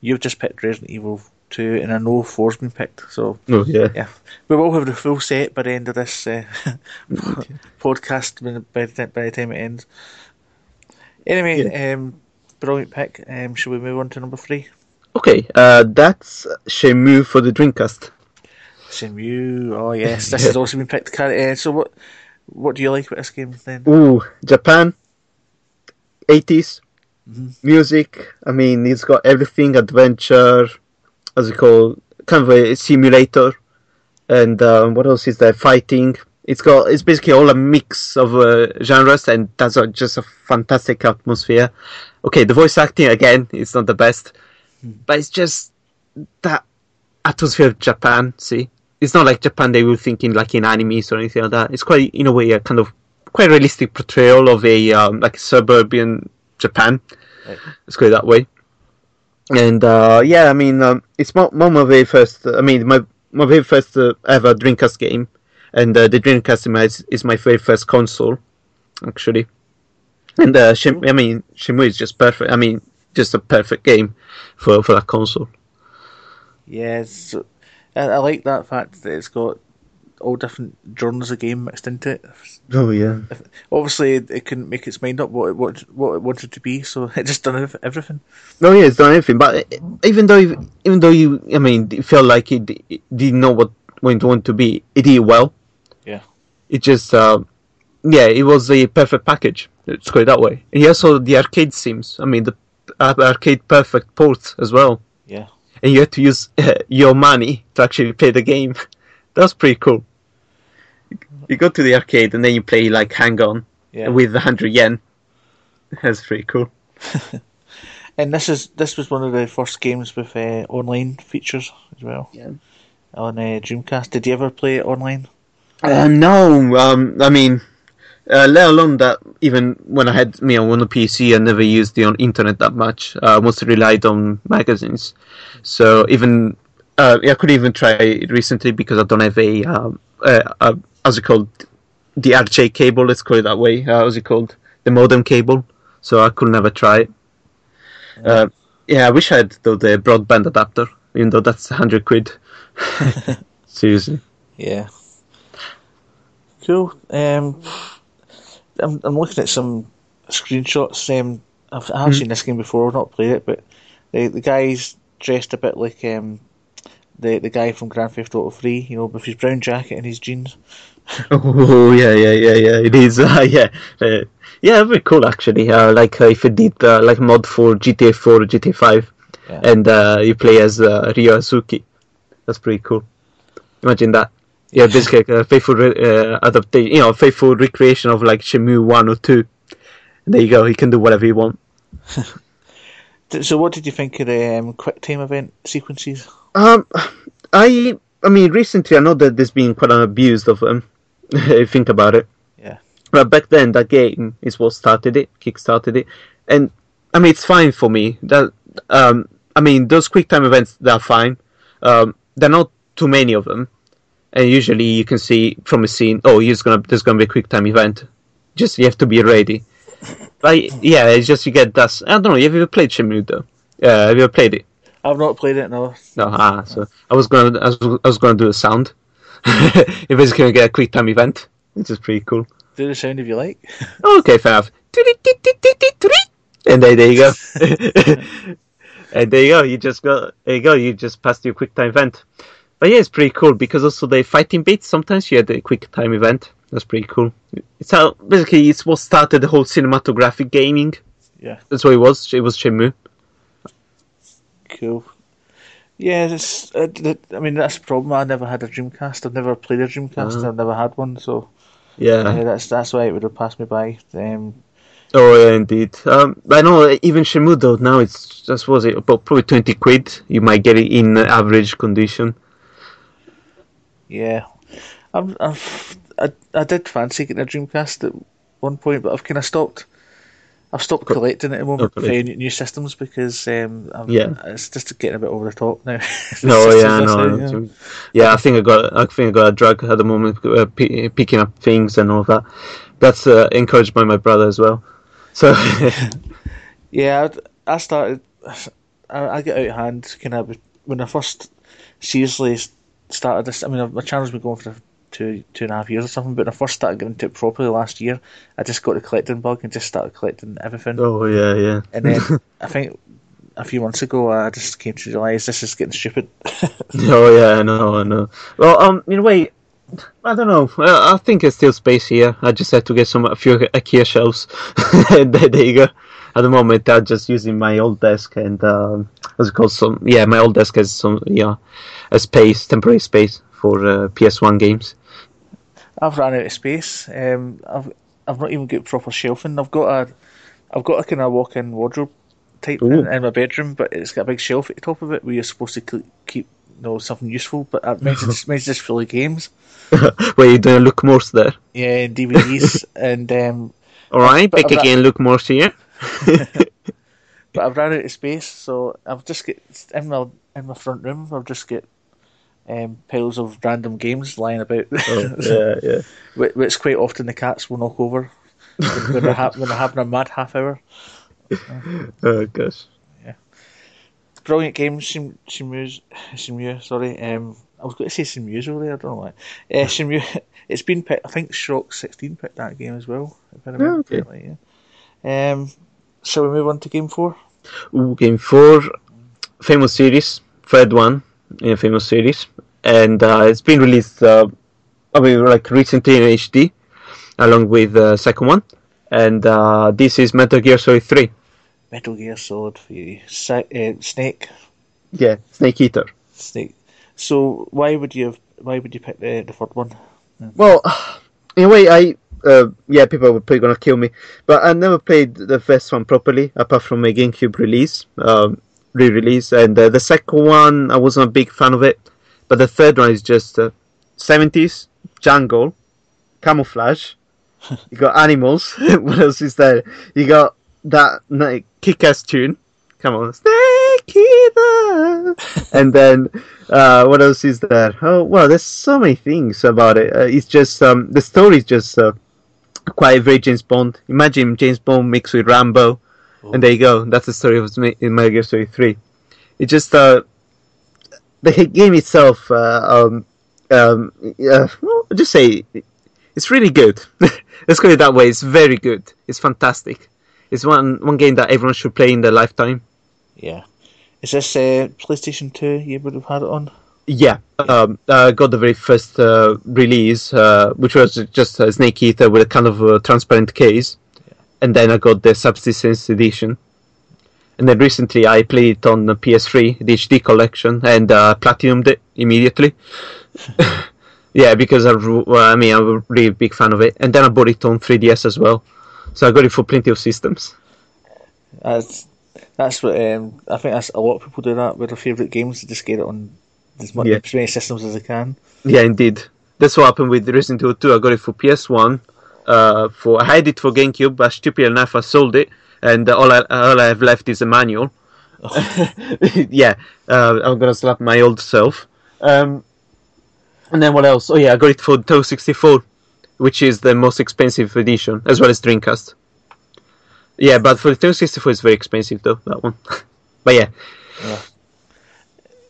You've just picked Resident Evil Two, and I know Four's been picked. So Oh yeah. yeah, we will have the full set by the end of this uh, [LAUGHS] podcast by the, by the time it ends. Anyway, um, brilliant pick. Um, shall we move on to number three? Okay. Uh, that's Shenmue for the Dreamcast. Shenmue. Oh yes, [LAUGHS] this has also been picked. Uh, so what? What do you like about this game then? Ooh, Japan, 80s, music. I mean, it's got everything adventure, as you call, kind of a simulator. And um, what else is there? Fighting. It's got, it's basically all a mix of uh, genres, and that's just a fantastic atmosphere. Okay, the voice acting, again, is not the best, but it's just that atmosphere of Japan, see? it's not like Japan. They were thinking like in animes or anything like that. It's quite in a way a kind of quite realistic portrayal of a um, like suburban Japan. Right. Let's go that way. And uh, yeah, I mean, um, it's my, my very first. I mean, my my very first uh, ever Dreamcast game, and uh, the Dreamcast is, is my very first console, actually. And uh, Shim, I mean, Shenmue is just perfect. I mean, just a perfect game for for that console. Yes, I, I like that fact that it's got all different genres of game mixed into it. Oh yeah. Obviously, it couldn't make its mind up what it, what, what it wanted to be, so [LAUGHS] it just done everything. No, yeah, it's done everything. But even though, even though you, I mean, it felt like it, it didn't know what it wanted to be, it did well. Yeah. It just, uh, yeah, it was a perfect package. Let's go that way. And also the arcade sims. I mean, the arcade perfect port as well. Yeah. And you had to use uh, [LAUGHS] your money to actually play the game. [LAUGHS] That's pretty cool. You go to the arcade and then you play like Hang On Yeah. with 100 yen. That's pretty cool. [LAUGHS] And this is this was one of the first games with uh, online features as well Yeah. on uh, Dreamcast. Did you ever play it online? Uh, no, um, I mean, uh, let alone that even when I had me on the PC, I never used the on- internet that much. Uh, I mostly relied on magazines. So even uh, I could even try it recently because I don't have a um, uh, uh, how's it called the RJ cable. Let's call it that way. Uh, how's it called the modem cable? So I could never try it. Uh, yeah, I wish I had though the broadband adapter, even though that's hundred quid. [LAUGHS] Seriously. Yeah. Cool. Um, I'm I'm looking at some screenshots. Um, I've I have seen this game before. I've not played it, but the the guy's dressed a bit like um the the guy from Grand Theft Auto Three. You know, with his brown jacket and his jeans. [LAUGHS] Oh yeah, yeah, yeah, yeah. It is. Uh, [LAUGHS] yeah, uh, yeah. Very cool actually. Uh, like uh, if you did uh, like mod for GTA 4, or GTA 5, Yeah. and uh, you play as uh, Ryo Azuki. That's pretty cool. Imagine that. Yeah, basically a faithful re- uh, adaptation. You know, faithful recreation of like Shenmue one or two. And there you go. You can do whatever you want. [LAUGHS] So, what did you think of the um, quick time event sequences? Um, I, I mean, recently I know that there's been quite an abuse of them. [LAUGHS] if you think about it. Yeah. But back then, that game is what started it, kick-started it, and I mean, it's fine for me. That, um, I mean, those quick time events they're fine. Um, they're not too many of them, and usually you can see from a scene, oh, here's gonna there's gonna be a quick time event. Just you have to be ready. [LAUGHS] But yeah, it's just you get that. I don't know. Have you ever played Shenmue though? Uh, have you ever played it? I've not played it. No. No, ah, so I was gonna, I was, I was gonna do a sound. [LAUGHS] You're basically get a quick time event, which is pretty cool. Do the sound if you like. [LAUGHS] Okay, fair enough. [LAUGHS] And there, there you go. and there you go. You just go. There you go. You just passed your quick time event. But yeah, it's pretty cool because also the fighting bits. Sometimes you had a quick time event. That's pretty cool. It's how basically it's what started the whole cinematographic gaming. Yeah. That's what it was. It was Shenmue. Cool. Yeah, it's, uh, I mean that's the problem. I never had a Dreamcast. I've never played a Dreamcast. Ah. I've never had one, so Yeah. yeah, that's that's why it would have passed me by. Um, Oh yeah, indeed. Um, I know even though now it's just was it about probably twenty quid. You might get it in average condition. yeah, I'm, I've, I I did fancy getting a Dreamcast at one point, but I've kind of stopped. I've stopped collecting it at the moment for new systems because um, I'm, Yeah. it's just getting a bit over the top now. [LAUGHS] No, yeah, no, yeah. Yeah, I think I got, I think I got a drug at the moment, uh, p- picking up things and all that. That's uh, encouraged by my brother as well. So [LAUGHS] Yeah, I'd- I started. I, I get out of hand kind of when I first seriously started this. I mean, my channel's been going for two two and a half years or something. But when I first started getting into it properly last year, I just got the collecting bug and just started collecting everything. oh yeah, yeah. And then [LAUGHS] I think a few months ago, I just came to realise this is getting stupid. [LAUGHS] oh yeah, I know, I know. Well, um, in a way, I don't know. I, I think there's still space here. I just had to get some a few IKEA shelves. [LAUGHS] there, there you go. At the moment, I'm just using my old desk and um, what's it called? Some yeah, my old desk has some yeah, a space, temporary space for uh, PS1 games. I've run out of space. Um, I've I've not even got proper shelving. I've got a I've got a kind of walk-in wardrobe type Ooh. in, in my bedroom, but it's got a big shelf at the top of it where you're supposed to keep know something useful, but uh, mine's just mine's just full of games. [LAUGHS] Where you doing Luke Morse there? Yeah, and DVDs, [LAUGHS] and um, All right, back again, Luke Morse here. [LAUGHS] but I've run out of space, so I've just get in my in my front room. I've just got um, piles of random games lying about, Oh, yeah, [LAUGHS] yeah. which quite often the cats will knock over when they're, ha- when they're having a mad half hour. [LAUGHS] Oh gosh. Yeah. Brilliant game, Sim Simu, Simu sorry. Um, I was going to say Simu's over there. I don't know why. Uh, Simu, [LAUGHS] it's been picked. I think Shock Sixteen picked that game as well. If I remember okay. correctly. Yeah. Um, shall we move on to game four? Ooh, game four, famous series, third one in a famous series, and uh, it's been released. Uh, I mean, like recently in HD, along with the second one, and uh, this is Metal Gear Solid Three. Metal Gear Solid for you. Sa- uh, Snake, Yeah, Snake Eater. Snake. So why would you have, why would you pick the the third one? Well, [SIGHS] in a way, I uh, yeah, people were probably gonna kill me, but I never played the first one properly, apart from a GameCube release, um, re-release, and uh, the second one I wasn't a big fan of it, but the third one is just uh, 70s jungle, camouflage. [LAUGHS] you got animals. [LAUGHS] what else is there? You got that like, kick-ass tune. Come on, Snake Eater. [LAUGHS] and then uh, what else is there? Oh well, there's so many things about it. Uh, it's just um, the story is just uh, quite very James Bond. Imagine James Bond mixed with Rambo, and there you go. That's the story of in Metal Gear Solid Three. It just uh, the game itself. Uh, um, um, uh, well, just say it's really good. [LAUGHS] Let's put it that way. It's very good. It's fantastic. It's one one game that everyone should play in their lifetime. Yeah. Is this uh, PlayStation Two? You would have had it on. Yeah, um, I got the very first uh, release, uh, which was just a Snake Eater with a kind of transparent case, and then I got the Subsistence edition. And then recently I played it on the PS3, the HD collection, and uh, platinumed it immediately. [LAUGHS] yeah, because I, I mean, I'm a really big fan of it. And then I bought it on 3DS as well, so I got it for plenty of systems. That's that's what um, I think. That's a lot of people do that with their favourite games. They just get it on as, much, Yeah. as many systems as they can. Yeah, indeed. That's what happened with Resident Evil 2. I got it for PS1. Uh, for I had it for GameCube, but stupid enough, I sold it, and uh, all I all I have left is a manual. [LAUGHS] yeah, uh, I'm gonna slap my old self. Um, and then what else? Oh yeah, I got it for Toe 64, which is the most expensive edition, as well as Dreamcast. Yeah, but for the Toe 64, it's very expensive though that one. [LAUGHS] but yeah,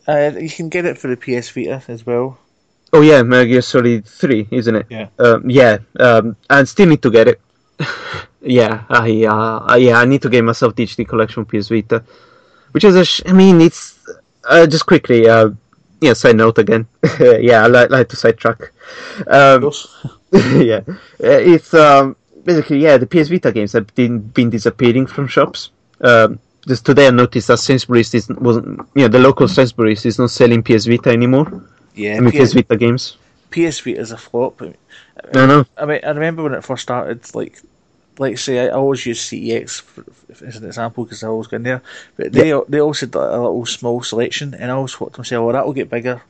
Uh, you can get it for the PS Vita as well. Oh yeah, Metal Gear Solid Three, isn't it? Yeah. Um, yeah. Um, I still need to get it. [LAUGHS] yeah. I uh, yeah. I need to get myself the HD collection on PS Vita, which is a. Sh- I mean, it's uh, just quickly. Uh, yeah. Side note again. [LAUGHS] yeah, I like, like to sidetrack. Of Um, course. [LAUGHS] yeah. Uh, It's um basically yeah. The PS Vita games have been been disappearing from shops. Um, just today I noticed that Sainsbury's is wasn't. You know, the local Sainsbury's is not selling PS Vita anymore. Yeah, I mean, PS PS, Vita games. PS Vita is a flop. I know. I mean, I remember when it first started, like, like say, I always use CEX as an example because I always go in there. But they they also did a little small selection, and I always thought to myself, well, that will get bigger.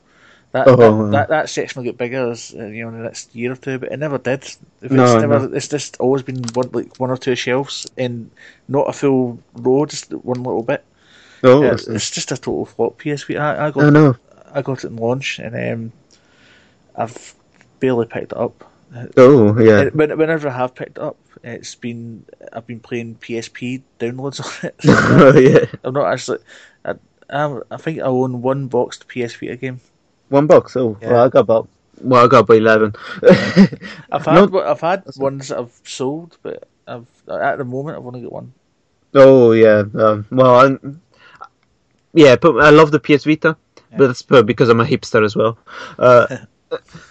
That, Oh. that, that that section will get bigger as uh, you know in the next year or two, but it never did. It's No, never. no. It's just always been one like one or two shelves, and not a full row, just one little bit. Oh, Yeah, it's, it's just a total flop. PS I, I got I know. I got it in launch, and um, I've barely picked it up. Oh, yeah. When- Whenever I have picked it up, it's been I've been playing PSP downloads on it. [LAUGHS] oh, yeah. I'm not actually. I, I, I think I own one boxed PS Vita game. One box. Oh, Yeah. well, I got about. Well, I got about eleven. [LAUGHS] I've had No- I've had ones that I've sold, but I've at the moment I've only got one. oh, yeah. Um, well, I'm, yeah, but I love the PS Vita, Yeah. but that's uh, because I'm a hipster as well. Uh, [LAUGHS]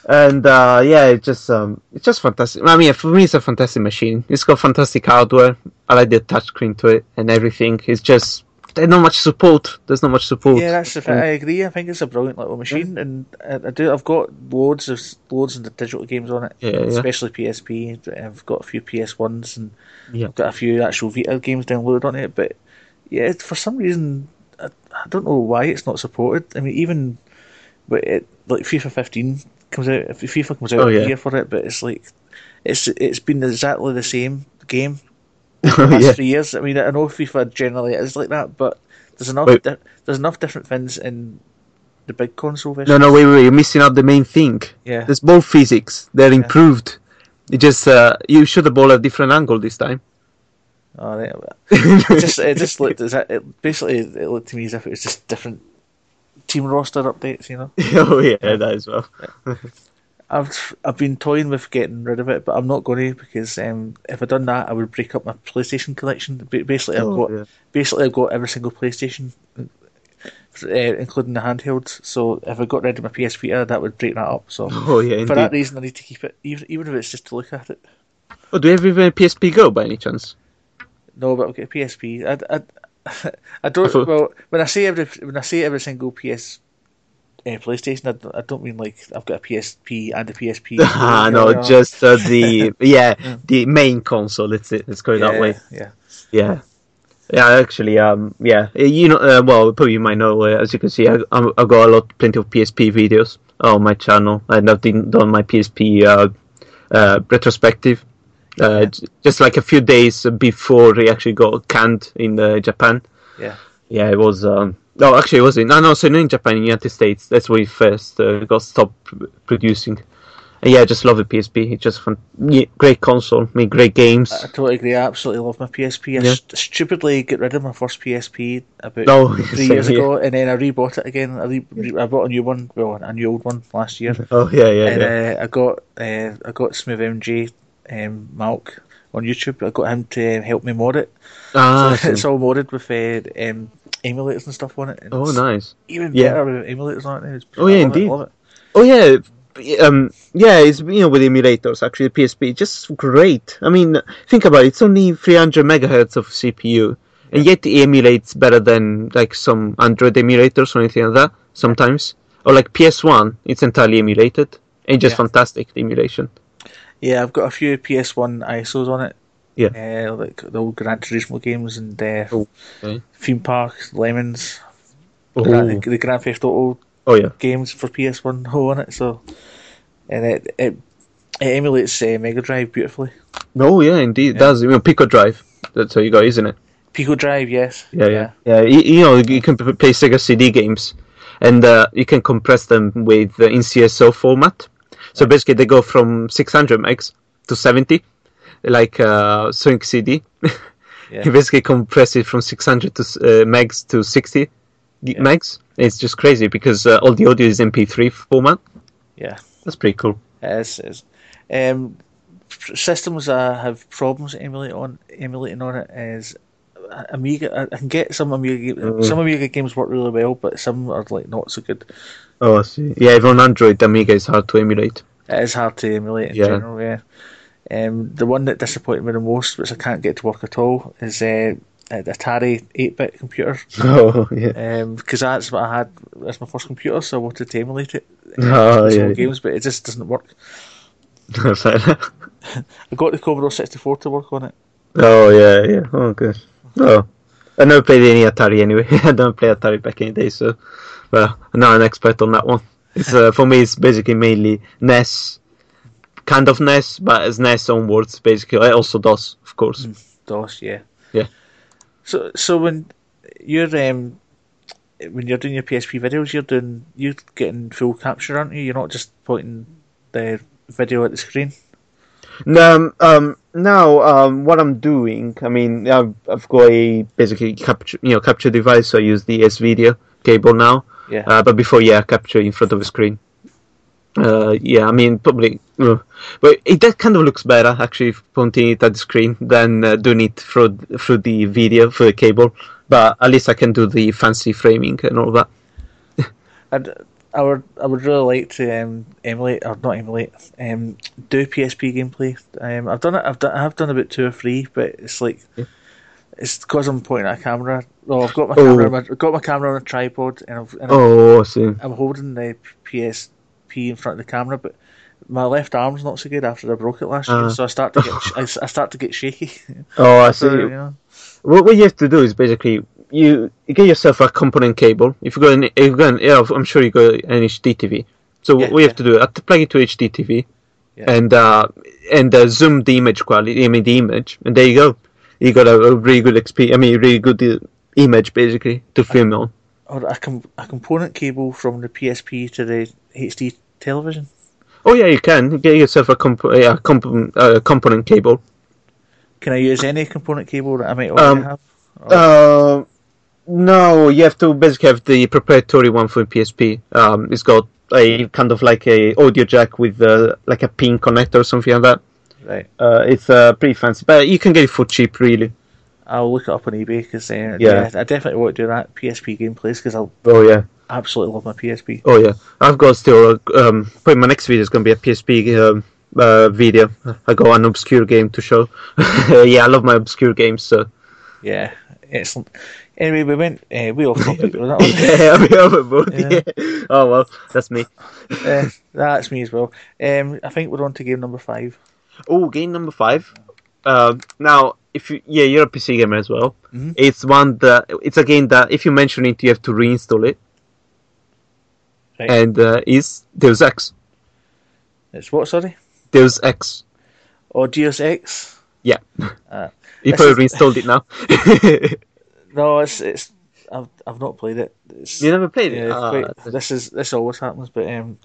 and uh, yeah, it's just um, it's just fantastic. I mean, for me, it's a fantastic machine. It's got fantastic hardware. I like the touchscreen to it and everything. It's just there's not much support. There's not much support. Yeah, that's the thing. I agree. I think it's a brilliant little machine, and I, do. I've got loads of loads of the digital games on it, Yeah, yeah. especially PSP. I've got a few PS ones, and Yeah. I've got a few actual Vita games downloaded on it. But yeah, for some reason, I, I don't know why it's not supported. I mean, even but it like FIFA 15 comes out. If FIFA comes out Oh, a yeah. year for it, but it's like it's it's been exactly the same game [LAUGHS] Oh, the last yeah. three years. I mean, I know FIFA generally is like that, but there's enough di- there's enough different things in the big console version. No, no, wait, wait, you're missing out the main thing. Yeah. There's ball physics. They're improved. You just uh, you shoot the ball at a different angle this time. Oh, right. [LAUGHS] It just it just looked as it, it basically it looked to me as if it was just different team roster updates. You know, [LAUGHS] oh yeah, that as well. [LAUGHS] I've I've been toying with getting rid of it, but I'm not going to because um, if I'd done that, I would break up my PlayStation collection. Ba- Basically, I've Oh, got yeah. basically I've got every single PlayStation, uh, including the handhelds. So if I got rid of my PS Vita, that would break that up. So [LAUGHS] Oh yeah, for that reason, I need to keep it, even even if it's just to look at it. Oh, do you have even a PSP Go by any chance? No, but I'll get a PSP. I, I, I don't. I thought- well, when I say every when I say every single PS uh, PlayStation, I don't, I don't mean like I've got a PSP and a PSP. [LAUGHS] Ah, no, know. just uh, the [LAUGHS] yeah, the main console. Let's let's go yeah, that way. Yeah, Yeah, yeah. Actually, um, yeah. uh, You know, uh, well, probably you might know. Uh, as you can see, I I got a lot, plenty of PSP videos on my channel, and I've done done my PSP uh, uh, retrospective. Uh, j- just like a few days before he actually got canned in uh, Japan. yeah. Yeah, it was. Um, no, actually, it wasn't. No, no, so not in Japan, in the United States. That's where he first uh, got stopped producing. And yeah, I just love the PSP. It's just fun. Yeah, great console, made great games. I totally agree. I absolutely love my PSP. I Yeah. st- stupidly get rid of my first PSP about Oh, [LAUGHS] three years here. ago, and then I rebought it again. I, re- re- I bought a new one, well, a new old one last year. [LAUGHS] Oh yeah, yeah, and yeah. uh, I got uh, I got Smooth MJ um, Malk on YouTube. I got him to help me mod it. ah, So [LAUGHS] it's all modded with uh, um, emulators and stuff on it. oh nice. Even Yeah. with emulators on it. Oh, yeah, it, indeed. it. Oh yeah, um, yeah. It's you know with emulators actually the PSP just great. I mean, think about it. It's only 300 megahertz of CPU, and yet it emulates better than like some Android emulators or anything like that. Sometimes, or like PS1, it's entirely emulated and just Yeah. fantastic the emulation. Yeah, I've got a few PS1 ISOs on it. Yeah. Uh, like the old Gran Turismo games and uh, Oh, okay. Theme Park, Lemmings, Oh, Gran- the Grand Theft Auto oh yeah. games for PS1 all [LAUGHS] on it. So, and it it, it emulates uh, Mega Drive beautifully. Oh yeah, indeed. It does. You know, PicoDrive. That's how you got, isn't it? PicoDrive, yes. Yeah, yeah, yeah. You, you know, you can play Sega CD games, and uh, you can compress them with the NCSO format. So basically, they go from 600 megs to 70, like uh, Sonic CD. [LAUGHS] Yeah. you basically compress it from 600 to uh, megs to 60 g- megs. It's just crazy because uh, all the audio is MP3 format. Yeah. That's pretty cool. Is. It is. Um, systems I have problems emulating on emulating on it is Amiga. I- can get some Amiga. Mm. Some Amiga games work really well, but some are like not so good. Oh, I see. Yeah, even on Android, the Amiga is hard to emulate. It is hard to emulate in Yeah. general. Yeah. Um, the one that disappointed me the most, which I can't get to work at all, is uh, uh, the Atari 8-bit computer. [LAUGHS] Oh, yeah. Because that's what I had as my first computer, so I wanted to emulate it. [LAUGHS] Oh, yeah. all games, but it just doesn't work. [LAUGHS] I got the Commodore 64 to work on it. Oh yeah, yeah. Oh good. Oh, I never played any Atari anyway. [LAUGHS] I don't play Atari back in the day, so well, I'm not an expert on that one. It's uh, for me, it's basically mainly NES, kind of NES, but as NES onwards, basically. I also DOS, of course. DOS, yeah. Yeah. So, so when you're um, when you're doing your PSP videos, you're doing you're getting full capture, aren't you? You're not just pointing the video at the screen. Um, um, now, um, what I'm doing, I mean, I've, I've got a basically capture, you know, capture device. So I use the S video cable now. Yeah. Uh, but before, yeah, capture in front of the screen. Uh, yeah, I mean, probably, uh, but it that kind of looks better actually pointing it at the screen than uh, doing it through through the video through the cable. But at least I can do the fancy framing and all that. [LAUGHS] I'd, I would I would really like to um, emulate or not emulate um, do PSP gameplay. Um, I've done it. I've done, I have done about two or three, but it's like it's because I'm pointing at a camera. Well, I've got my Oh. camera. I've got my camera on a tripod, and, I've, and I'm, Oh, I see. I'm holding the PSP in front of the camera, but my left arm's not so good after I broke it last year, Ah. so I start to get [LAUGHS] I, I start to get shaky. Oh, I [LAUGHS] see. So, you know, What, what you have to do is basically you, get yourself a component cable. If you go, in, if you go, in, yeah, I'm sure you got an HD TV. So Yeah, what you have to do, I have to plug it to HD TV, Yeah. and uh, and uh, zoom the image quality. I mean the image, and there you go. You got a, a really good XP. I mean, really good uh, image basically to film on. Or a, com- a component cable from the PSP to the HD television. Oh yeah, you can get yourself a comp- yeah, comp- uh, component cable. Can I use any component cable that I might Um, already have? Or- Uh, no, you have to basically have the proprietary one for PSP. Um, it's got a kind of like a audio jack with uh, like a pin connector or something like that. right. Uh, it's uh, pretty fancy, but you can get it for cheap, really. I'll look it up on eBay because uh, Yeah. yeah. I definitely won't do that PSP gameplays because I'll Oh yeah, absolutely love my PSP. oh yeah. I've got still. Uh, um, probably my next video is gonna be a PSP um, uh, video. I got an obscure game to show. [LAUGHS] yeah, I love my obscure games. So Yeah, excellent. Anyway, we went uh, way off topic. with that [LAUGHS] one. yeah, we have a both. Yeah. Yeah. Oh well, that's me. [LAUGHS] Uh, that's me as well. Um, I think we're on to game number five. Oh, game number five. Uh, now, if you yeah, you're a PC gamer as well. Mhm. It's one that it's a game that if you mention it, you have to reinstall it, Right. and uh, is Deus Ex. It's what? Sorry. Deus Ex. Or Deus Ex. Yeah, Uh, you probably reinstalled it now. [LAUGHS] no, it's it's. I've I've not played it. It's, you never played it. Yeah, Ah, quite- this is this always happens, but um,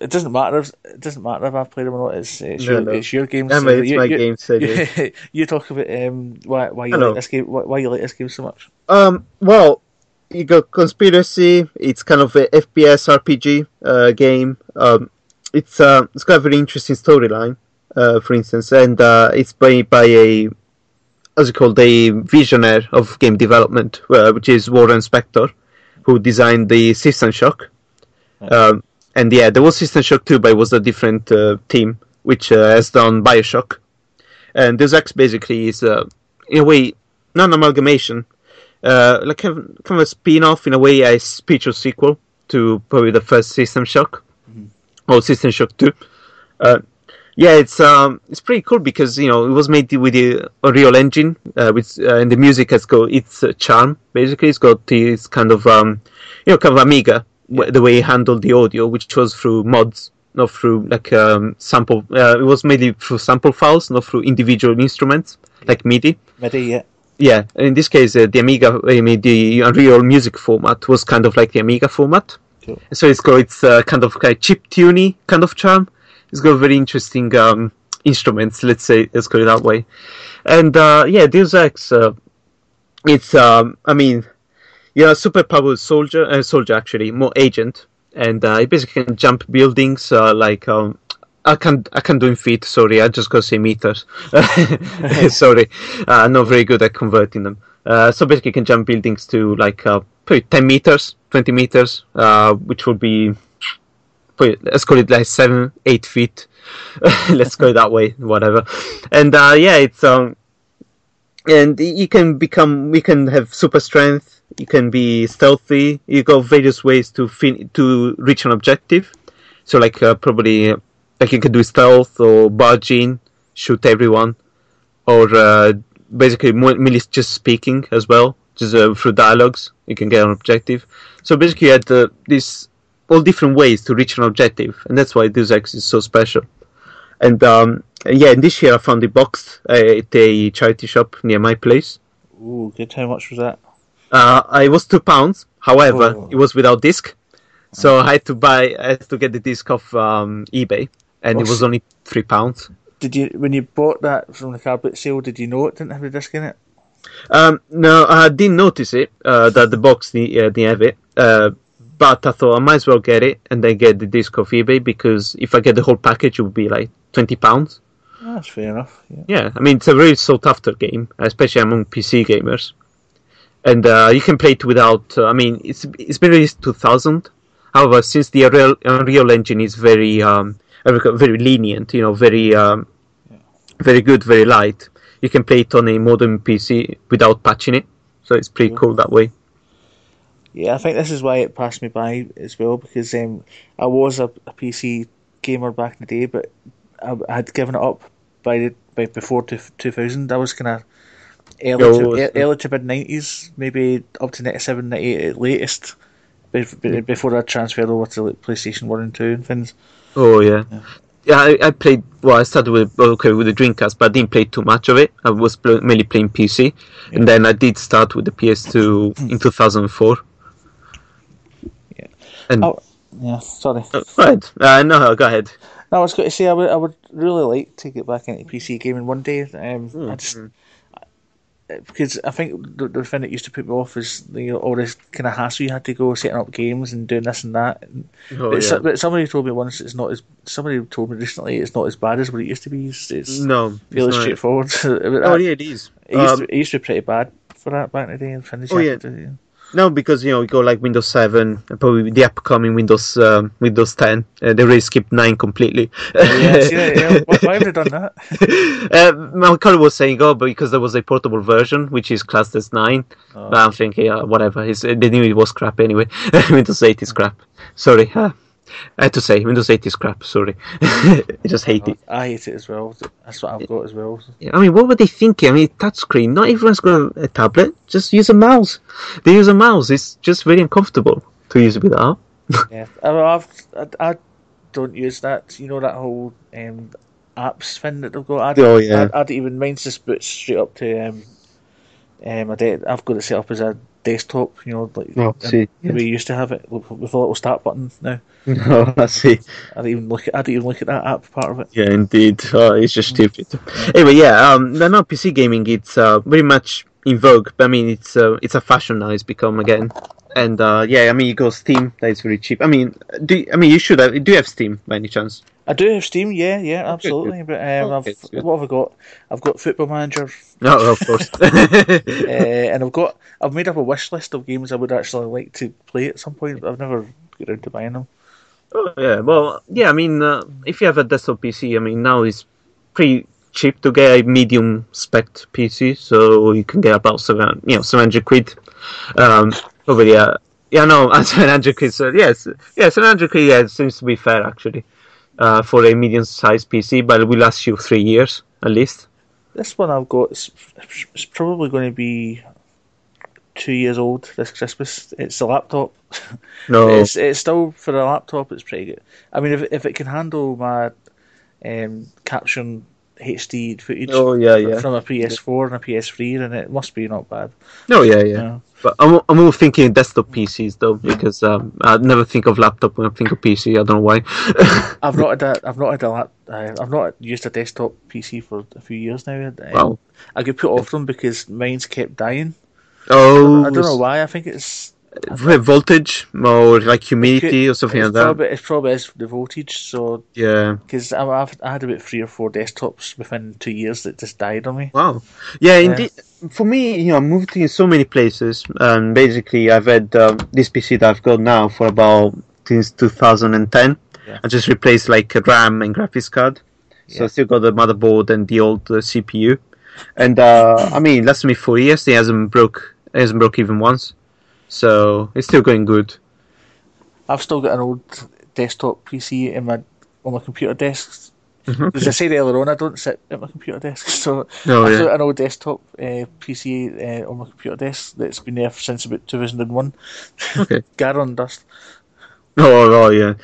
it doesn't matter. If, it doesn't matter if I've played them or not. It's it's, No, your, no. it's your game. I so it's you, my you, game, so. You, [LAUGHS] you talk about um why why you like this game why, why you like this game so much. Um, well, you got conspiracy. It's kind of a FPS RPG uh, game. Um, it's uh, it's got a very interesting storyline, uh, for instance, and uh, it's played by a as you called a visionary of game development, uh, which is Warren Spector, who designed the System Shock. Um, and yeah, there was System Shock 2, but it was a different uh, team, which uh, has done Bioshock. And Deus Ex basically is, uh, in a way, non amalgamation, uh, like kind of a spin off, in a way, a spiritual sequel to probably the first System Shock, mm-hmm. or System Shock 2 yeah, it's um, it's pretty cool because you know it was made with the Unreal Engine, uh, with uh, and the music has got its uh, charm. Basically, it's got this kind of um, you know, kind of Amiga w- the way it handled the audio, which was through mods, not through like um, sample. Uh, it was mainly through sample files, not through individual instruments like MIDI. MIDI, yeah. Yeah, in this case, uh, the Amiga, I mean, the Unreal Music format was kind of like the Amiga format. Cool. So it's got its uh, kind of like chip tuney kind of charm. It's got very interesting um, instruments, let's say, let's call it that way. And uh, yeah, Deus Ex, uh, it's, um, I mean, you're a super powered soldier, uh, soldier actually, more agent, and uh, basically can jump buildings uh, like. Um, I can't. I can't do in feet. Sorry, I just go say meters. [LAUGHS] [LAUGHS] sorry, uh, not very good at converting them. Uh, so basically, you can jump buildings to like uh, probably ten meters, twenty meters, uh, which would be probably, let's call it like seven, eight feet. [LAUGHS] let's go that way, whatever. And uh, yeah, it's um, and you can become, you can have super strength. You can be stealthy. You got various ways to fin- to reach an objective. So like uh, probably like you can do stealth or barge in, shoot everyone, or uh, basically mainly just speaking as well, just uh, through dialogues you can get an objective. So basically, you had uh, these all different ways to reach an objective, and that's why Deus Ex is so special. And um, yeah, and this year I found it boxed uh, at a charity shop near my place. Ooh, good. How much was that? Uh, it was two pounds. However, Oh. it was without disc, so I had to buy. I had to get the disc off um, eBay, and it was only three pounds. Did you when you bought that from the car boot sale? Did you know it didn't have a disc in it? Um, no, I didn't notice it uh, that the box didn't, uh, didn't have it. Uh, but I thought I might as well get it and then get the disc off eBay because if I get the whole package, it would be like twenty pounds. Oh, that's fair enough. Yeah. Yeah, I mean it's a very sought after game, especially among PC gamers, and uh, you can play it without. Uh, I mean, it's it's been released two thousand. However, since the Unreal, Unreal Engine is very um, very lenient, you know, very um, very good, very light, you can play it on a modern PC without patching it. So it's pretty cool that way. Yeah, I think this is why it passed me by as well because um, I was a, a PC gamer back in the day, but I, I had given it up by the by before two, 2000. I was kind of early, Yeah, to, early to mid nineties, maybe up to 97, 98 at latest, be- be- before I transferred over to like, PlayStation One and Two and things. Oh yeah. Yeah, I, I played. Well, I started with okay with the Dreamcast, but I didn't play too much of it. I was pl- mainly playing PC, and then I did start with the PS2 [CLEARS THROAT] in 2004. And Oh, yeah. Sorry. uh, right, uh, no, go ahead. No, I was going to say I would, I would really like to get back into PC gaming one day. Um, Hmm. I just because I think the, the thing that used to put me off is you know, all this kind of hassle you had to go setting up games and doing this and that. And, Oh, but, yeah. but somebody told me once it's not as somebody told me recently it's not as bad as what it used to be. It's, it's No, it's fairly not. straightforward. [LAUGHS] Oh yeah, it is. It used, Um, to, it used to be pretty bad for that back in the day. And Oh, yeah. Had to do. No, because you know we go like Windows 7, probably the upcoming Windows um, Windows 10. Uh, they really skipped nine completely. Yeah, see, yeah, [LAUGHS] why, why have they done that? [LAUGHS] uh, my colleague was saying, "Oh, but because there was a portable version which is classed as 9. Oh. But I'm thinking, uh, whatever. It's, they knew it was crap anyway. [LAUGHS] Windows 8 is crap. Sorry, uh, I had to say Windows 8 is crap. Sorry, [LAUGHS] I just hate it. I hate it as well. That's what I've got as well. I mean, what were they thinking? I mean, touchscreen. Not everyone's got a tablet. Just use a mouse. They use a mouse. It's just very uncomfortable to use without. [LAUGHS] Yeah, I, I, I don't use that. You know that whole um, apps thing that they've got. I'd, Oh, yeah. I'd, I'd even mind just put straight up to um, um, a de- I've got it set up as a desktop. You know, like Oh, see, you used to have it with, a little start button. Now [LAUGHS] No, I see. I don't even look at. I don't even look at that app part of it. Yeah, indeed. Oh, it's just stupid. Anyway, yeah. Um, no, no, PC gaming. It's uh, very much in vogue. But I mean, it's uh, it's a fashion now. It's become again. And uh, yeah, I mean, you go Steam. That is very cheap. I mean, do you- I mean you should have, do you have Steam by any chance? I do have Steam. Yeah, yeah, absolutely. But um, Okay, I've good. what have I got? I've got Football Manager, No, [LAUGHS] of course. [LAUGHS] uh, [LAUGHS] and I've got I've made up a wish list of games I would actually like to play at some point. But I've never got around to buying them. Oh, yeah, well, yeah, I mean, uh, if you have a desktop PC, I mean, now it's pretty cheap to get a medium spec PC, so you can get about seven, you know, seven hundred quid. Um, over yeah, yeah, no, seven hundred quid. So yes, seven hundred quid. Yeah, it seems to be fair actually, uh, for a medium-sized PC, but it will last you three years at least. This one I've got is it's probably going to be two years old this Christmas. It's a laptop. No, [LAUGHS] It's it's still for a laptop. It's pretty good. I mean, if if it can handle my um, caption HD footage oh yeah, yeah, from a PS4 and a PS3, and it must be not bad. no, yeah, yeah. Yeah. But I'm, I'm more thinking desktop PCs though, because um, I never think of laptop when I think of PC. I don't know why. [LAUGHS] I've not had a, I've not had a lap, uh, I've not used a desktop PC for a few years now. Um, Wow. I get put off them because mine's kept dying. Oh, I don't know why. I think it's voltage or like humidity or something like that. Probably, it's probably is the voltage. So Yeah. because I've I had about three or four desktops within two years that just died on me. Wow. Yeah, indeed. For me, you know, I moved in so many places, and basically, I've had um, this PC that I've got now for about since 2010. Yeah. I just replaced like RAM and graphics card, so Yeah. I still got the motherboard and the old uh, CPU. And uh, I mean, it lasted me four years. It hasn't broke. It hasn't broke even once, so it's still going good. I've still got an old desktop PC in my on my computer desk. Mhm. As I said earlier on, I don't sit at my computer desk, [LAUGHS] so Oh, I've yeah. got an old desktop uh, PC uh, on my computer desk that's been there since about 2001. Okay. [LAUGHS] Garon dust. [LAUGHS] Oh, oh yeah.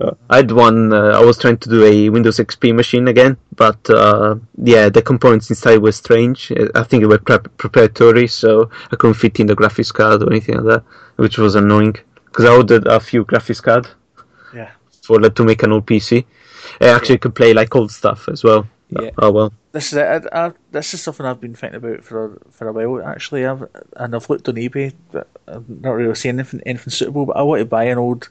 Uh, I had one. Uh, I was trying to do a Windows XP machine again, but uh, yeah, the components inside were strange. I think they were prep- proprietary, so I couldn't fit in the graphics card or anything like that, which was annoying because I ordered a few graphics card Yeah. for like, to make an old PC. I actually could play like old stuff as well. Yeah. Oh well. This is it. I, I, this is something I've been thinking about for a, for a while actually. I've and I've looked on eBay, but I'm not really seeing anything anything suitable. But I want to buy an old,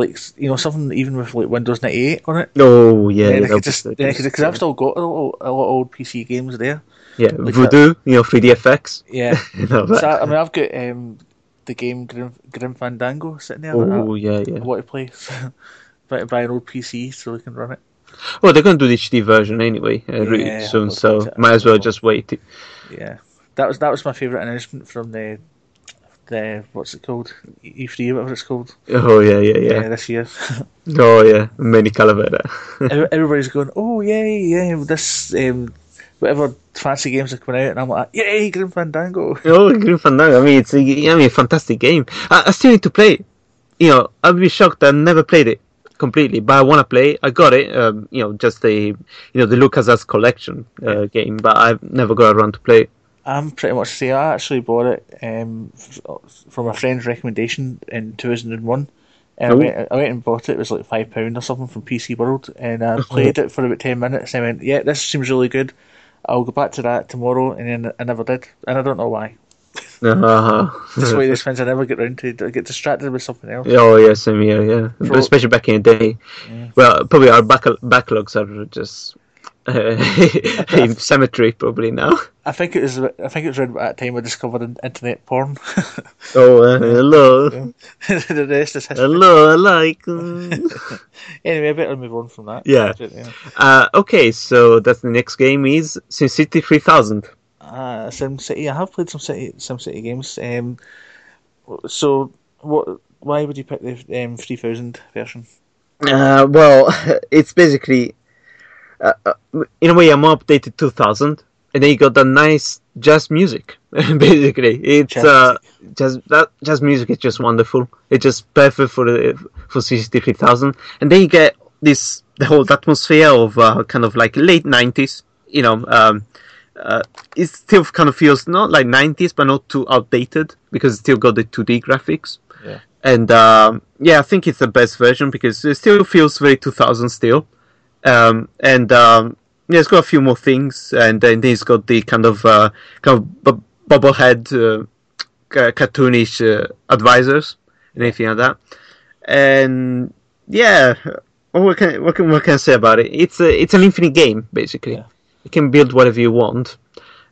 like you know, something even with like Windows ninety eight on it. Oh yeah. Yeah, because because I've still got a lot, a lot of old PC games there. yeah, like Voodoo, you know, 3DFX. Yeah, [LAUGHS] so. I, I mean, I've got um, the game Grim, Grim Fandango sitting there. oh I, yeah, I yeah. want to play. [LAUGHS] But buy an old PC so we can run it. Well, they're going to do the HD version anyway, uh, really soon, so might as well just wait. Yeah, that was that was my favourite announcement from the the what's it called E three whatever it's called. Oh yeah, yeah, yeah. Yeah, this year. [LAUGHS] Oh yeah, Manny Calavera. [LAUGHS] Every- Everybody's going, oh yeah, yeah, this um, whatever fancy games are coming out, and I'm like, yay, Grim Fandango. [LAUGHS] Oh, Grim Fandango. I mean, it's a, I mean, a fantastic game. I, I still need to play it. You know, I'd be shocked I never played it completely, but I want to play. I got it. Um, you know, just the you know the LucasArts collection uh, game, but I've never got around to play it. I'm pretty much the same. I actually bought it um, from a friend's recommendation in 2001. And I went, I went and bought it. It was like five pound or something from PC World, and I [LAUGHS] played it for about ten minutes. And I went, "Yeah, this seems really good. I'll go back to that tomorrow." And then I never did, and I don't know why. Uh-huh. That's why [LAUGHS] these things I never get round to. I get distracted with something else. Oh yeah, same here. Yeah, For- especially back in the day. Yeah. Well, probably our back- backlogs are just uh, [LAUGHS] in cemetery probably now. I think it was. I think it was around that time I discovered internet porn. [LAUGHS] Oh, uh, hello, [LAUGHS] the rest is history. hello, I like. Anyway, I better move on from that. Yeah. Uh, okay, so that's the next game is SimCity 3000. Uh, SimCity. I have played some City SimCity games. Um, so what? Why would you pick the um, three thousand version? Uh, well, it's basically, uh, uh, in a way, a more updated 2000, and then you got the nice jazz music. [LAUGHS] basically, it's Jazz uh, jazz that jazz music is just wonderful. It's just perfect for the for CCT 3000, and then you get this the whole atmosphere of uh, kind of like late 90s. You know, um, uh, it still kind of feels not like 90s, but not too outdated because it still got the 2D graphics Yeah. and um, yeah, I think it's the best version because it still feels very 2000 still, um, and um, yeah, it's got a few more things, and then it's got the kind of uh, kind of bu- bubblehead, uh, ca- cartoonish uh, advisors and anything like that, and yeah, what can what can what can I say about it? It's a it's an infinite game basically. Yeah. You can build whatever you want,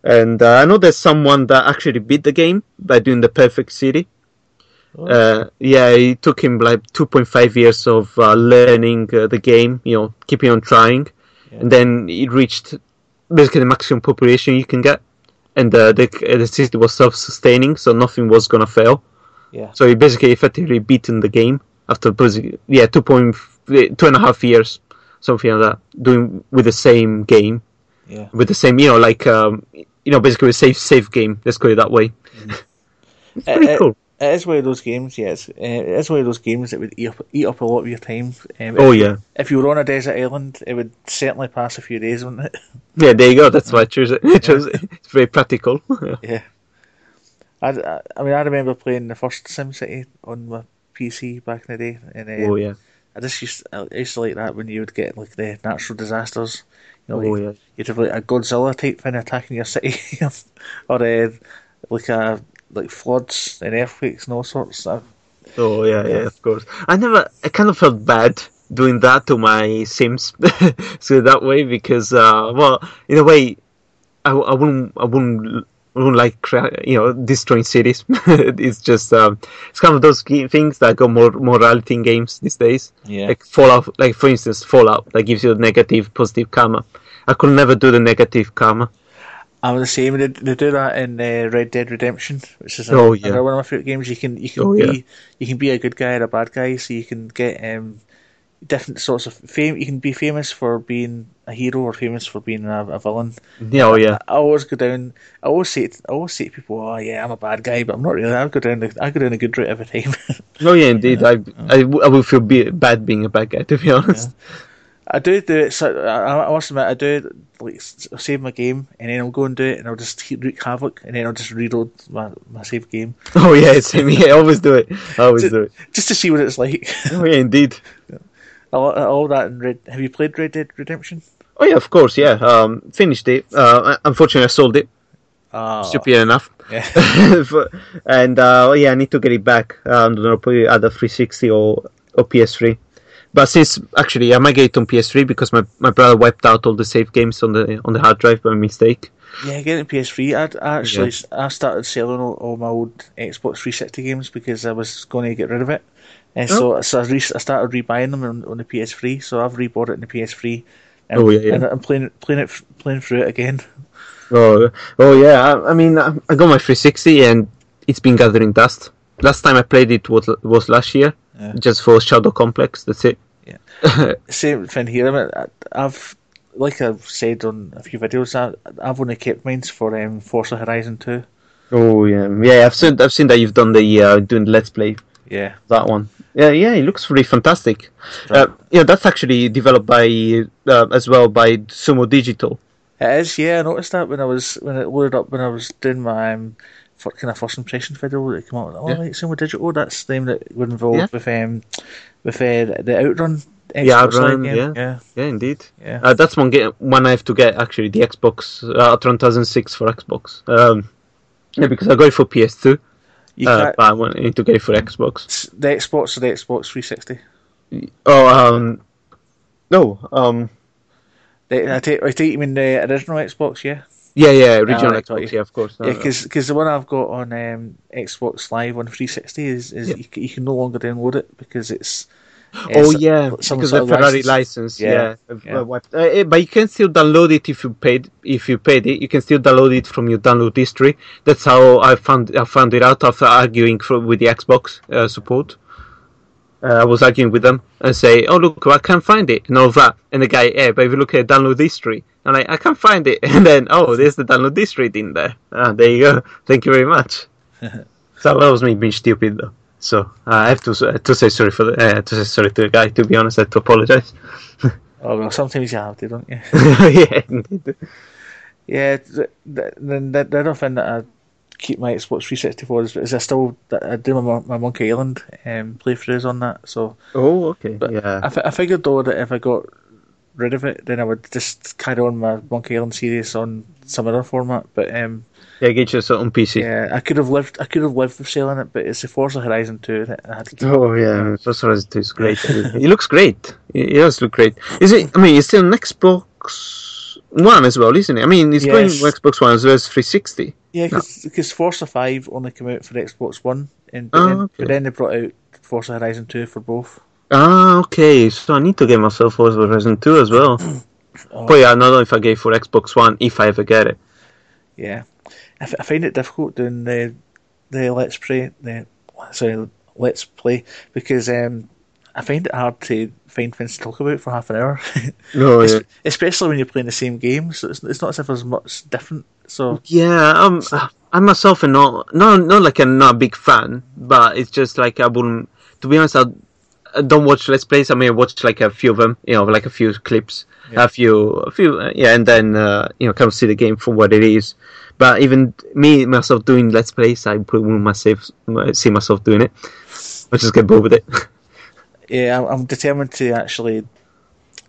and uh, I know there's someone that actually beat the game by doing the perfect city. Uh, yeah, it took him like 2.5 years of uh, learning uh, the game, you know, keeping on trying, Yeah. and then it reached basically the maximum population you can get, and uh, the the city was self-sustaining, so nothing was gonna fail. Yeah. So he basically effectively beaten the game after yeah two point two and a half years, something like that, doing with the same game Yeah. with the same, you know, like um, you know, basically a safe safe game. Let's go that way. [LAUGHS] it's pretty Uh, uh, cool. It is one of those games, yes. Uh, it is one of those games that would eat up, eat up a lot of your time. Um, Oh if, yeah. If you were on a desert island, it would certainly pass a few days, wouldn't it? [LAUGHS] Yeah, there you go. That's why I chose it. I chose it. It's very practical. [LAUGHS] yeah. I, I, I mean, I remember playing the first SimCity on my PC back in the day, and uh, oh yeah. I just used I used to like that when you would get like the natural disasters. You know, Oh like, yeah. you'd have like a Godzilla type thing attacking your city, [LAUGHS] or uh, like a like floods and earthquakes and all sorts. Of, stuff. Oh yeah, yeah, Yeah. of course. I never. I kind of felt bad doing that to my Sims, [LAUGHS] so that way because, uh, well, in a way, I, I wouldn't. I wouldn't. I wouldn't like you know destroying cities. [LAUGHS] it's just um, it's kind of those things that got more morality in games these days. yeah, Like Fallout, like for instance, Fallout that gives you negative, positive karma. I could never do the negative karma. I'm the same. They, they do that in uh, Red Dead Redemption, which is Oh, yeah. another one of my favorite games. You can you can Oh, be yeah. you can be a good guy or a bad guy, so you can get um, different sorts of fame. You can be famous for being a hero or famous for being a, a villain. Yeah, oh yeah. I always go down. I always say I always say to people, "Oh yeah, I'm a bad guy," but I'm not really. I go down. The, I go down a good route every time. Oh yeah, indeed. [LAUGHS] I, I, w- I would feel be, bad being a bad guy, to be honest. I do do it. So I, I must admit, I do like save my game, and then I'll go and do it, and I'll just he- wreak havoc, and then I'll just reload my, my save game [LAUGHS] Oh yeah, same here. I always do it. I always Just- do it. just to see what it's like. [LAUGHS] Oh yeah, indeed. all, all that in Red. Have you played Red Dead Redemption? Oh yeah, of course. Yeah, um, finished it. Uh, unfortunately, I sold it. Ah, Stupid enough. yeah. [LAUGHS] And uh, yeah, I need to get it back. Um, I don't know, probably either 360 or or PS3. But since actually I might get it on PS3 because my, my brother wiped out all the save games on the on the hard drive by mistake. Yeah, getting PS3. I'd, I actually I started selling all, all my old Xbox 360 games because I was going to get rid of it, and so oh. so I, re- I started rebuying them on, on the PS3. So I've rebought it in the PS3. And, Oh, yeah, yeah. and I'm playing playing it playing through it again. Oh, oh yeah. I, I mean, I, I got my 360 and it's been gathering dust. Last time I played it was was last year, Yeah. just for Shadow Complex. That's it. [LAUGHS] Same thing here. I mean, I've like I've said on a few videos, I, I've only kept mines for um, Forza Horizon Two. Oh yeah, yeah. I've seen I've seen that you've done the uh, doing the let's play Yeah, that one. Yeah, yeah. It looks really fantastic. Right. Uh, yeah, that's actually developed by uh, as well by Sumo Digital. it is. Yeah, I noticed that when I was when it loaded up when I was doing my um, for, kind of first impression video. It came out. Oh, Yeah. right, Sumo Digital. That's the name that were involved Yeah. with um with uh, the Outrun. Yeah, Xbox Live Outrun, game. yeah. yeah, Yeah, indeed. yeah. Uh, that's one game one I have to get actually the Xbox uh, Outrun 2006 for Xbox. Um, yeah, because I got it for PS2, You uh, but I want need to get it for Xbox. the Xbox or the Xbox 360. Oh, um, no, um, The, I take I take you mean the original Xbox, yeah. Yeah, yeah, original got Xbox, yeah, of course. Yeah, because the one I've got on um, Xbox Live on 360 is, is Yeah. you, you can no longer download it because it's. Oh yeah, because the Ferrari license. license. Yeah, Yeah, uh, uh, but you can still download it if you paid. If you paid it, you can still download it from your download history. That's how I found I found it out after arguing for, with the Xbox uh, support. Uh, I was arguing with them and say, "Oh look, I can't find it," and all that. And the guy, "Yeah, but if you look at download history," I'm like, "I can't find it," [LAUGHS] and then, "Oh, there's the download history in there." Ah, there you go. [LAUGHS] Thank you very much. [LAUGHS] so that was me being stupid though. So uh, I have to to say sorry for the uh, to say sorry to the guy. To be honest, I have to apologize. Oh well, sometimes you have to, don't you? yeah, indeed. yeah. th- th- Then the, the other thing that I keep my Xbox 360 for is, is I still I do my my Monkey Island um, playthroughs on that. So Oh, okay. But yeah. I, I figured though that if I got rid of it, then I would just carry on my Monkey Island series on some other format. But um, yeah, get yourself on PC. yeah, I could have lived. I could have lived with selling it, but it's the Forza Horizon 2 that I had to. Oh yeah, Forza Horizon 2 is great. [LAUGHS] it looks great. It it does look great. Is it? I mean, it's still an Xbox One as well, isn't it? I mean, it's going Yes. with Xbox One as well as 360. Yeah, because Forza 5 only came out for Xbox One, and Oh, then, okay. but then they brought out Forza Horizon 2 for both. Ah, okay. So I need to get myself Forza Horizon 2 as well. [COUGHS] Oh, But yeah, I don't know if I get it for Xbox One if I ever get it. Yeah, I, f- I find it difficult doing the the let's play the sorry let's play because um I find it hard to find things to talk about for half an hour, [LAUGHS] No, yeah. especially when you're playing the same game. So it's, it's not as if there's much different. So Yeah, um, I myself am not, not, not like I'm not a big fan, but it's just like I wouldn't. To be honest, I, I don't watch Let's Plays. I mean, I watch like a few of them, you know, like a few clips, Yeah. a few, a few, uh, yeah, and then uh, you know, kind of see the game for what it is. But even me myself doing Let's Plays, I probably wouldn't myself see myself doing it. I just get bored with it. [LAUGHS] yeah, I'm, I'm determined to actually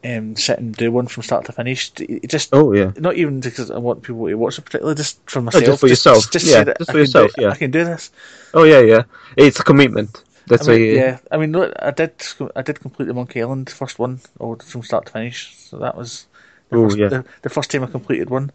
um sit and do one from start to finish. Just oh yeah, not even because I want people to watch it, particularly just for myself. Oh, just for yourself. Just, Yeah, just for can yourself, Do, yeah. I can do this. oh yeah, yeah. It's a commitment. That's I mean, why. You, yeah, I mean, look, I did, I did complete the Monkey Island first one, or from start to finish. So that was the, Ooh, first, yeah. the, the first time I completed one.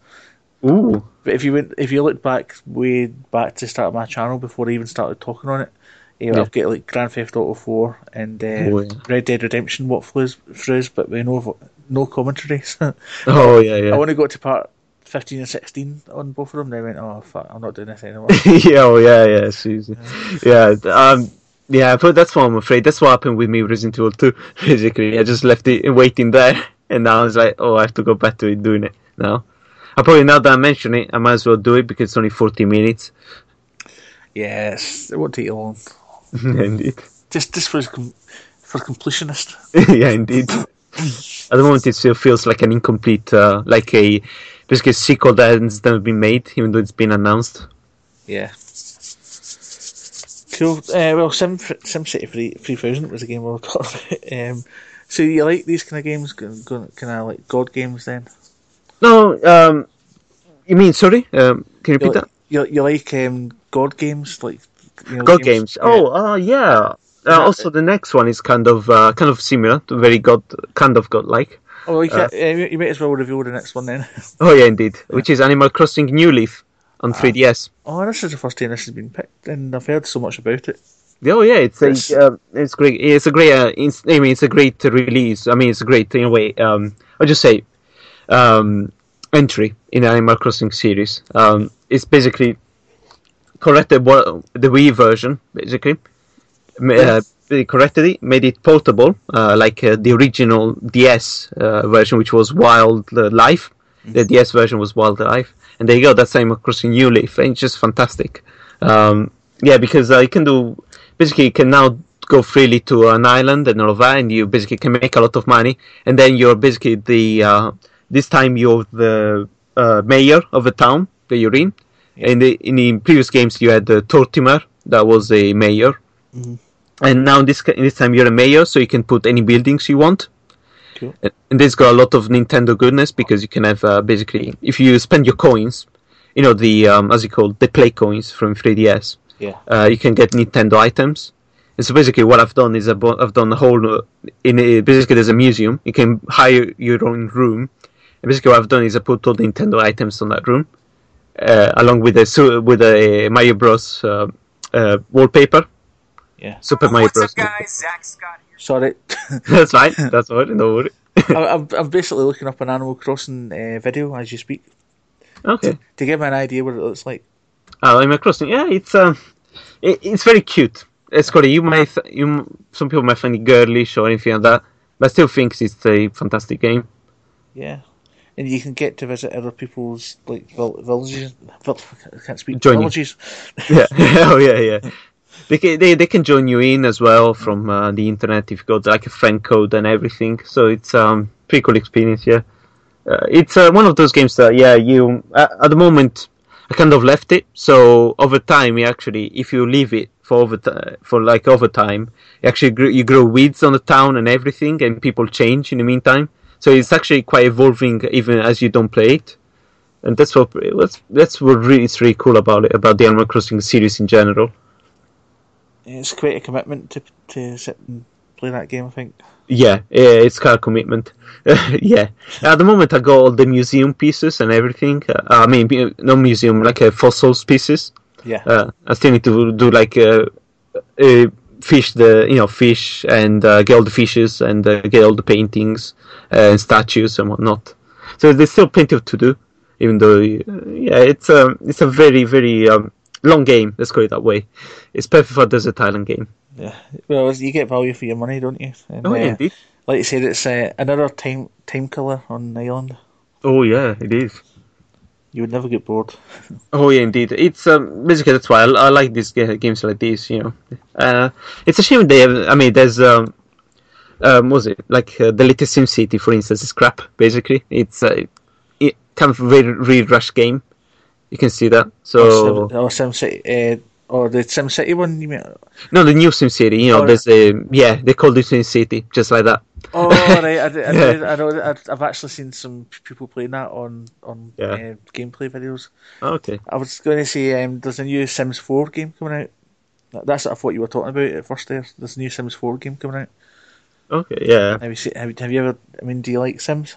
Ooh. But if you went, if you look back way back to the start of my channel before I even started talking on it, you know, Yeah. I've got like Grand Theft Auto Four and uh, Oh, yeah. Red Dead Redemption walkthroughs, throughs, but with no vo- no commentary. So [LAUGHS] Oh yeah, yeah. I want to go to part fifteen and sixteen on both of them. Then I went, oh fuck, I'm not doing this anymore. [LAUGHS] yeah, oh, yeah, yeah, seriously. yeah, um, yeah, but that's what I'm afraid. That's what happened with me with Resident Evil 2. [LAUGHS] Basically, I just left it waiting there, and now I was like, oh, I have to go back to it doing it now. I probably now that I mention it, I might as well do it because it's only 40 minutes. yes, it won't take you long. [LAUGHS] indeed. Just, just for com- for completionist. [LAUGHS] yeah, indeed. [LAUGHS] At the moment, it still feels like an incomplete, uh, like a basically a sequel that has never been made, even though it's been announced. Yeah. Cool. Uh, well, Sim SimCity 3 3000 was a game we were talking about. Um, so you like these kind of games? Kind of like God games then? No, um, you mean sorry? Um, can you You repeat like, that? you, you like um, God games? like you know, God games. Oh, uh, yeah. Uh, also, the next one is kind of uh, kind of similar to very god, kind of godlike. Oh, you, uh, you might as well reveal the next one then. [LAUGHS] Oh yeah, indeed. Which is Animal Crossing New Leaf on 3DS. oh, this is the first time this has been picked, and I've heard so much about it. Oh yeah, it's Yes. a, uh, it's great. It's a great. Uh, it's, I mean, it's a great release. I mean, it's a great in a way. Um, I'll just say, um, entry in Animal Crossing series. Um, it's basically corrected the Wii version, basically. Uh, they corrected it, made it portable, uh, like uh, the original DS uh, version, which was Wild World. The DS version was Wild World, and there you go. That's Animal Crossing New Leaf, and it's just fantastic. Um, yeah, because uh, you can do basically you can now go freely to an island and all of that, and you basically can make a lot of money, and then you're basically the uh, this time you're the uh, mayor of the town that you're in. In the in the previous games, you had the Tortimer that was a mayor, and now this this time you're a mayor, so you can put any buildings you want. Cool. And this got a lot of Nintendo goodness because you can have uh, basically if you spend your coins, you know the um, as you call the play coins from 3DS, Yeah. uh, you can get Nintendo items. And so basically, what I've done is I've done a whole uh, in a, basically there's a museum. You can hire your own room. And basically, what I've done is I put all the Nintendo items on that room, uh, along with a with a Mario Bros. Uh, uh, wallpaper. Yeah. Super Mario What's Bros. up, guys? Zack Scott here. Sorry. [LAUGHS] That's fine. [LAUGHS] That's all right. No worry. I- I'm, I'm basically looking up an Animal Crossing uh, video as you speak Okay. to give me an idea what it looks like. Uh, Animal Crossing. Yeah, it's um, it, it's very cute. It's got you might th- you some people might find it girlish or anything like that, but I still think it's a fantastic game. Yeah. And you can get to visit other people's like vill- villages. Vill- I can't speak. Join villages. Yeah. [LAUGHS] oh yeah, yeah. They can, they they can join you in as well from uh, the internet if you got like a friend code and everything. So it's um pretty cool experience. Yeah. Uh, it's uh, one of those games that yeah you uh, at the moment I kind of left it. So over time, you actually if you leave it for over t- for like over time, you actually gr- you grow weeds on the town and everything, and people change in the meantime. So it's actually quite evolving even as you don't play it. And that's what that's that's what really is really cool about it about the Animal Crossing series in general. It's quite a commitment to to sit and play that game. I think. Yeah, yeah, it's kind of commitment. [LAUGHS] yeah, at the moment I got all the museum pieces and everything. Uh, I mean, no museum, like uh, fossils pieces. Yeah. Uh, I still need to do like uh, uh, fish the you know fish and uh, get all the fishes and uh, get all the paintings and statues and whatnot. So there's still plenty of to do, even though uh, yeah, it's um it's a very very um, long game. Let's call it that way. It's perfect for a desert island game. Yeah. Well, you get value for your money, don't you? And, Oh yeah, uh, indeed. like you said, it's uh, another time time killer on the island. Oh yeah, it is. You would never get bored. [LAUGHS] Oh yeah, indeed. It's um, basically that's why I, I like these games like this. You know, uh, it's a shame they have. I mean, there's um, um, was it like uh, the latest Sim City, for instance, is crap. Basically, it's a it kind of very really rush game. You can see that. So or Sim City, uh, or the Sim City one. You mean? no, the new Sim City. You know, Oh, there's a yeah, they called it Sim City just like that. Oh [LAUGHS] right, I, I, yeah. I, know. I've actually seen some people playing that on on Yeah. uh, gameplay videos. Okay. I was going to say um, there's a new Sims 4 game coming out. That- That's what I thought you were talking about at first. There, there's a new Sims 4 game coming out. Okay. Yeah. Have you seen, have, have you ever? I mean, do you like Sims?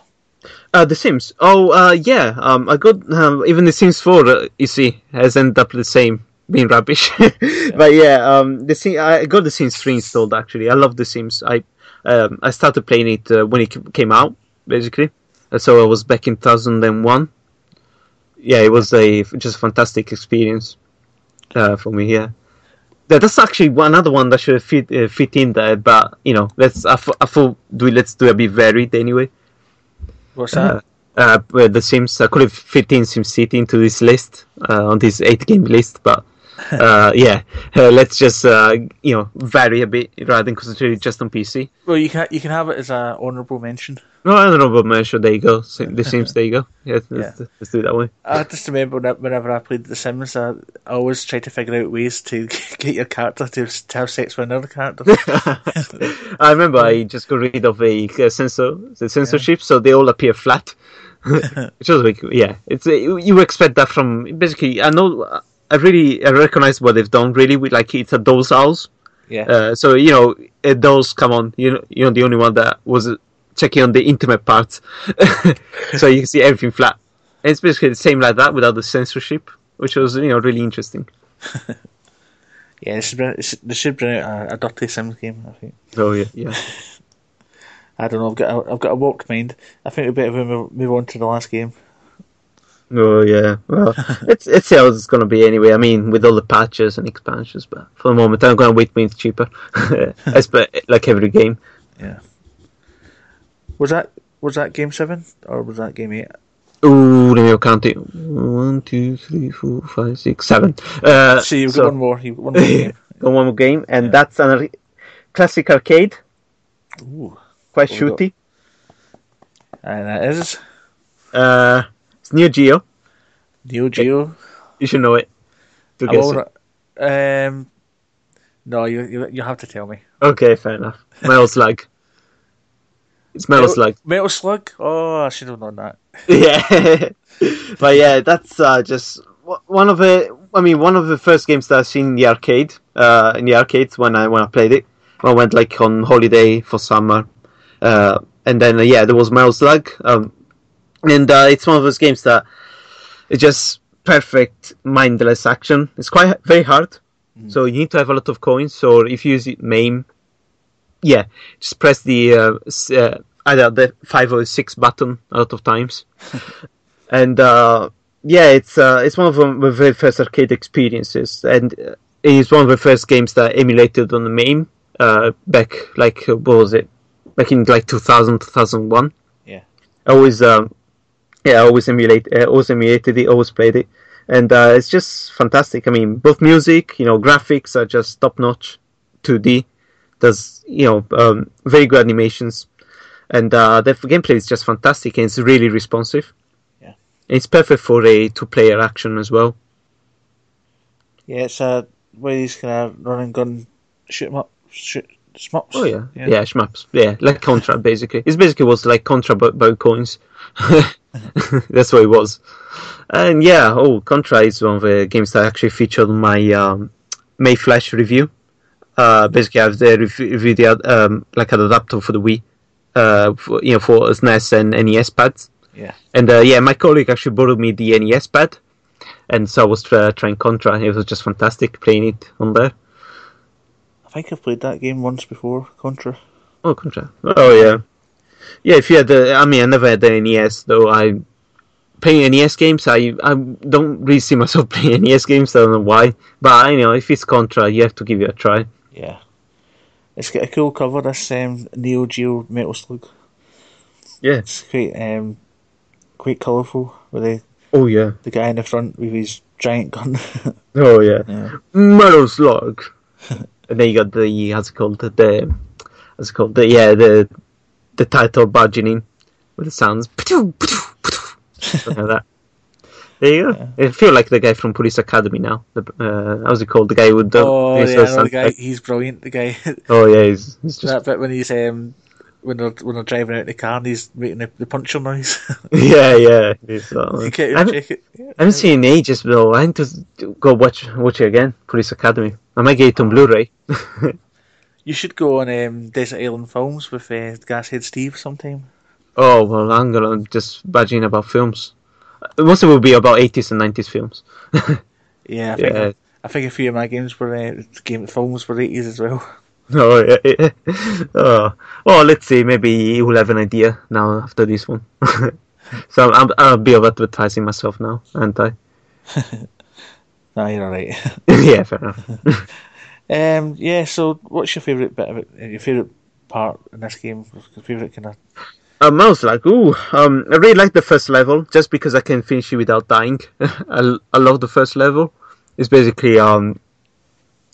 Uh, the Sims. Oh, uh, yeah. Um, I got um, even the Sims Four. Uh, you see, has ended up the same, being rubbish. [LAUGHS] but yeah, um, the Sim- I got the Sims Three installed. Actually, I love the Sims. I um, I started playing it uh, when it came out, basically. Uh, So I was back in 2001. Yeah, it was a just a fantastic experience uh, for me. Yeah. That- That's actually one another one that should fit uh, fit in there, but you know, let's I, thought- I thought do let's do a bit varied anyway. What's that? Uh, uh, the Sims. I could have fit in SimCity into this list uh, on this eight game list, but [LAUGHS] uh, yeah, uh, let's just uh, you know vary a bit rather than concentrate just on PC. well, you can you can have it as a honourable mention. No, honorable mention. There you go. The Sims. There you go. Yeah, let's, Yeah. let's do it that way. I just remember whenever I played The Sims, I, I always tried to figure out ways to [LAUGHS] get your character to, to have sex with another character. [LAUGHS] I remember I just got rid of a censor, the censorship, so they all appear flat. Which was like, yeah, it's you you expect that from basically. I know, I really I recognize what they've done really with like it's a doll's house. yeah. Uh, so you know, it does come on. You know, you're the only one that was checking on the intimate parts, [LAUGHS] so you can see everything flat. And it's basically the same like that without the censorship, which was you know really interesting. [LAUGHS] yeah, this should bring, they should bring out a, a Dirty Sims game, I think. Oh yeah, yeah. [LAUGHS] I don't know, I've got a, I've got a warped mind. I think we better move, move on to the last game. Oh yeah, well, [LAUGHS] it's it's how it's going to be anyway. I mean, with all the patches and expansions, but for the moment, I'm going to wait. Means cheaper, [LAUGHS] as like every game. Yeah. Was that was that game seven or was that game eight? Ooh, let me count it. One, two, three, four, five, six, seven. Uh, See, you've so- got one more. You've got one more game. [LAUGHS] got one more game, and Yeah. that's a classic arcade, Ooh, quite shooty. and that is Uh, it's Neo Geo. Neo Geo. You should know it. I'm guess. Um, no, you, you you have to tell me. Okay, fair enough. Metal [LAUGHS] Slug. It's Metal Slug. Metal Slug. Oh, I should have known that. [LAUGHS] yeah, [LAUGHS] but yeah, that's uh, just w- one of the. I mean, one of the first games that I've seen in the arcade. Uh, in the arcades when I when I played it, I went like on holiday for summer, uh, and then uh, yeah, there was Metal Slug, um, and uh, it's one of those games that it's just perfect mindless action. It's quite very hard, so you need to have a lot of coins. Or if you use it MAME, yeah, just press the uh, uh, either the five or six button a lot of times, [LAUGHS] and uh, yeah, it's uh, it's one of the very first arcade experiences, and uh, it's one of the first games that emulated on the MAME uh, back like what was it back in like 2000 2001. Yeah. I always um, yeah, I always emulate, uh, always emulated it, always played it, and uh, it's just fantastic. I mean, both music, you know, graphics are just top notch, 2D. Does you know um, very good animations, and uh, the gameplay is just fantastic and it's really responsive. Yeah. it's perfect for a two-player action as well. Yeah, it's a where he's of run and gun, shoot 'em up, shoot smups. Oh yeah, yeah. yeah, shmups. Yeah, like Contra basically. It basically was like Contra but about coins. [LAUGHS] That's what it was. And yeah, oh, Contra is one of the games that actually featured my um, Mayflash review. Uh, basically, I've reviewed the um, like an adapter for the Wii, uh, for, you know, for SNES and NES pads. Yeah. And uh, yeah, my colleague actually borrowed me the NES pad, and so I was trying Contra. and It was just fantastic playing it on there. I think I've played that game once before, Contra. Oh, Contra. Oh, yeah. Yeah, if you had the. I mean, I never had the NES, though. I. play NES games, I, I don't really see myself [LAUGHS] playing NES games. I don't know why. But, you know, if it's Contra, you have to give it a try. Yeah. It's got a cool cover, this um, Neo Geo Metal Slug. Yeah. It's quite, um, quite colourful with the, Oh, yeah. the guy in the front with his giant gun. [LAUGHS] Oh, yeah. yeah. Metal Slug. [LAUGHS] and then you got the. How's it called? The. the what's it called? The, yeah, the the title in with the sounds. Like that. There you go. I feel like the guy from Police Academy now. The, uh, how's it called? The guy with the. Oh, yeah, the guy. He's brilliant, the guy. [LAUGHS] Oh yeah, he's, he's just that bit when he's, um, when they're, when they're driving out in the car and he's making the, the puncture noise. [LAUGHS] yeah yeah. He's, you I haven't. Yeah. I haven't seen in ages though. I need to go watch watch it again. Police Academy. I might get it on Blu-ray. [LAUGHS] You should go on um, Desert Island Films with uh, Gashead Steve sometime. oh well, I'm gonna just badging about films. Most of it will be about 80s and 90s films. [LAUGHS] Yeah, I think Yeah. I think a few of my games were uh, game films were eighties as well. [LAUGHS] [LAUGHS] Oh yeah. yeah. oh well, let's see. Maybe you will have an idea now after this one. so I'm, I'll be of advertising myself now, aren't I? No, you're alright. yeah, fair enough. Um, yeah. So, what's your favourite bit of it? uh, Your favourite part in this game? Your favourite kind of? Um, I was like, ooh, um, I really like the first level just because I can finish it without dying. [LAUGHS] I, I love the first level. It's basically, um,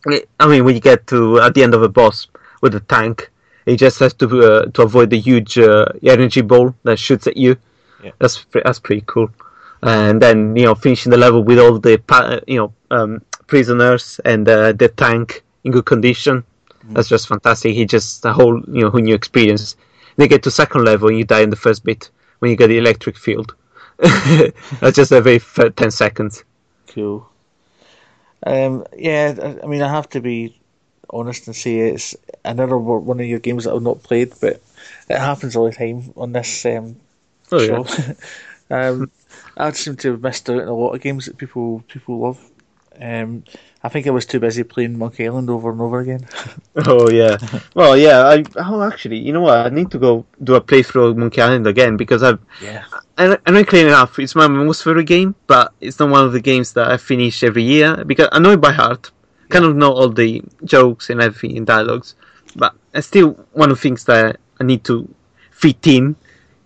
it- I mean, when you get to at the end of a boss with a tank, he just has to uh, to avoid the huge uh, energy ball that shoots at you. Yeah. That's that's pretty cool. And then you know finishing the level with all the you know um, prisoners and uh, the tank in good condition. That's just fantastic. He just a whole you know whole new experience. They get to second level and you die in the first bit when you get the electric field. [LAUGHS] That's just a very f- ten seconds. Cool. Um, yeah, I, I mean, I have to be honest and say it's another one one of your games that I've not played, but it happens all the time on this um, Oh yeah. show. [LAUGHS] um, I seem to have missed out on a lot of games that people people love. Um, I think I was too busy playing Monkey Island over and over again. [LAUGHS] Oh yeah. well, yeah. I oh actually, you know what? I need to go do a playthrough of Monkey Island again because I've yeah. I, I know clean enough. It's my most favorite game, but it's not one of the games that I finish every year because I know it by heart. Kind of know all the jokes and everything in dialogues, but it's still one of the things that I need to fit in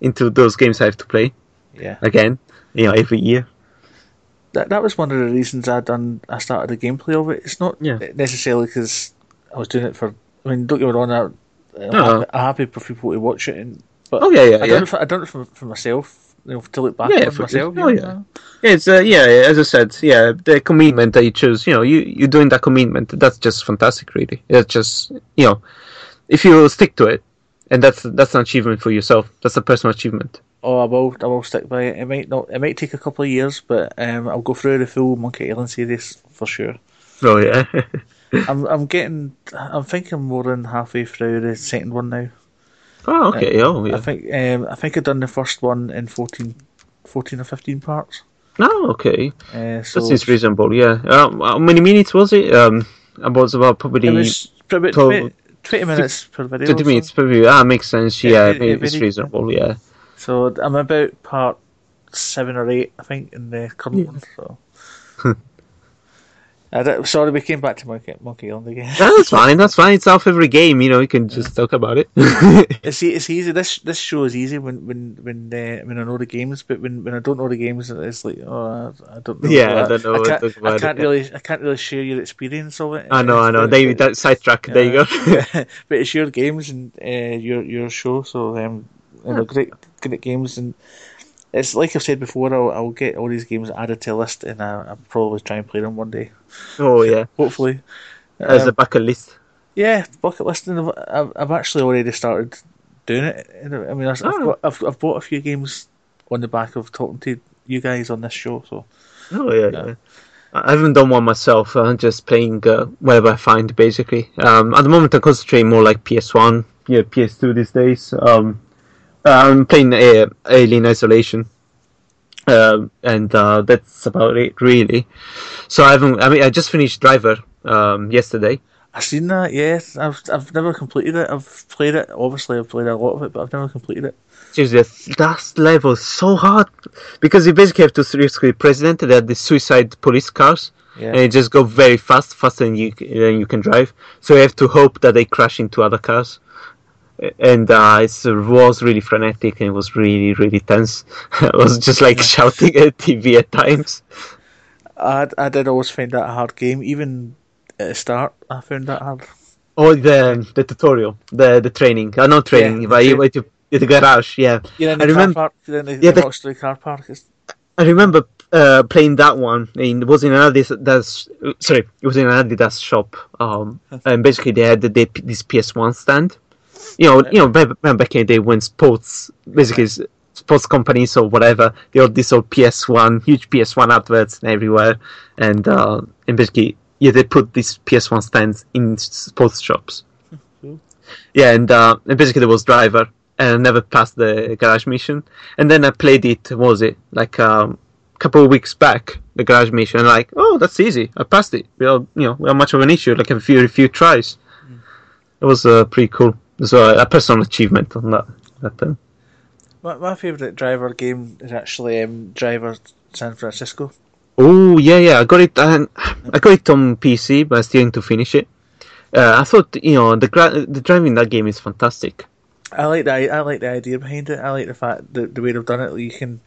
into those games I have to play Yeah. again. You know, every year. That that was one of the reasons I done I started the gameplay of it. It's not Yeah. necessarily because I was doing it for. I mean, don't get me wrong. I, I'm, No. happy, for people to watch it, and, but Oh yeah, yeah, I yeah. done it for, I done it for, for myself. You know, to look back Yeah, for- myself. oh, yeah. know? Yeah, it's uh, yeah, as I said, yeah, the commitment that you choose, you know, you you're doing that commitment. That's just fantastic, really. It's just you know, if you stick to it, and that's that's an achievement for yourself. That's a personal achievement. Oh, I will. I will stick by it. It might not. It might take a couple of years, but um, I'll go through the full Monkey Island series for sure. Oh yeah, [LAUGHS] I'm. I'm getting. I'm thinking more than halfway through the second one now. oh okay, oh I think. Um, I think I've done the first one in 14, 14 or fifteen parts. oh okay, Uh, so that seems reasonable. Yeah, um, how many minutes was it? Um, about about probably it was about 12 20, 20 minutes per video. twenty minutes. Probably ah makes sense. Yeah, Yeah, it- it it's reasonable. Yeah. So I'm about part seven or eight, I think, in the current Yeah. one. So. [LAUGHS] I don't- sorry, we came back to Monkey, Monkey Island again. That's [LAUGHS] fine. That's fine. It's our every game. You know, you can just talk about it. [LAUGHS] It's e- it's easy. This this show is easy when when when uh, when I know the games, but when, when I don't know the games, it's like oh I, I don't know. Yeah, I don't know I can't, talk about I can't yeah. really I can't really share your experience of it. I know, I know. But- They but- that sidetrack. There you go. but it's your games and uh, your your show, so um, you know, great great games and. It's like I've said before. I'll, I'll get all these games added to a list, and I, I'll probably try and play them one day. oh yeah, Hopefully, as Um, a bucket list. yeah, bucket list, I've, I've, I've actually already started doing it. I mean, I've, I've, Oh. got, I've, I've bought a few games on the back of talking to you guys on this show. So Oh yeah, yeah. yeah. I haven't done one myself. I'm just playing uh, whatever I find, basically. Um, at the moment, I'm concentrating more like PS1, yeah, PS2 these days. Um, I'm playing uh, Alien Isolation, um, and uh, that's about it, really. So I haven't. I mean, I just finished Driver um, yesterday. I've seen that. Yes, I've I've never completed it. I've played it. Obviously, I've played a lot of it, but I've never completed it. Seriously, that level is so hard because you basically have to the president. that the suicide police cars. Yeah, and it just go very fast, faster than you than you can drive. So you have to hope that they crash into other cars. And uh, it was really frenetic and it was really really tense. [LAUGHS] I was just like shouting at TV at times. I I did always find that a hard game. Even at the start, I found that hard. Oh, the the tutorial, the the training. Uh, not training, Yeah, but you went to the garage. Yeah, You're in I car remember- park. You're in the, Yeah, the car park. It's, I remember uh, playing that one. And it was in an Adidas. Sorry, it was in an Adidas shop. Um, [LAUGHS] and basically they had the, the, this PS1 stand. You know, you know, back, back in the day when sports, basically sports companies or whatever, they all this old PS1, huge PS1 adverts everywhere, and uh, and basically yeah, they put these PS1 stands in sports shops. [LAUGHS] Cool. Yeah, and, uh, and basically there was driver, and I never passed the garage mission. And then I played it. what Was it like um, a couple of weeks back? The garage mission. Like, oh, that's easy. I passed it. Without you know, without much of an issue. Like a few few tries. It was uh, pretty cool. So a personal achievement on that. that time. my my favorite driver game is actually um, Driver San Francisco. Oh yeah, yeah. I got it. Uh, I got it on PC, but I still need to finish it. Uh, I thought you know the gra- the driving in that game is fantastic. I like the I like the idea behind it. I like the fact that the way they've done it. You can,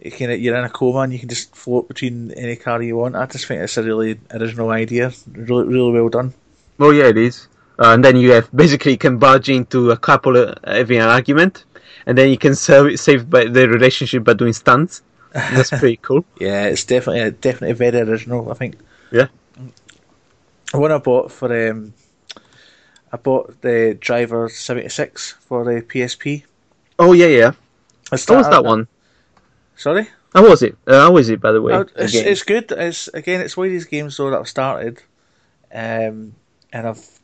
you can you're in a coma and you can just float between any car you want. I just think it's a really original idea. Really, really well done. Oh yeah, it is. Uh, and then you have basically can barge into a couple of having an argument, and then you can save save by the relationship by doing stunts. That's [LAUGHS] pretty cool. Yeah, it's definitely definitely very original. I think. Yeah. One I bought for um, I bought the Driver seventy six for the PSP. Oh yeah, yeah. It's How was that one? Sorry. How was it? Uh, how was it, by the way? Oh, it's, it's good. It's again, it's one of these games though that I've started, um, and I've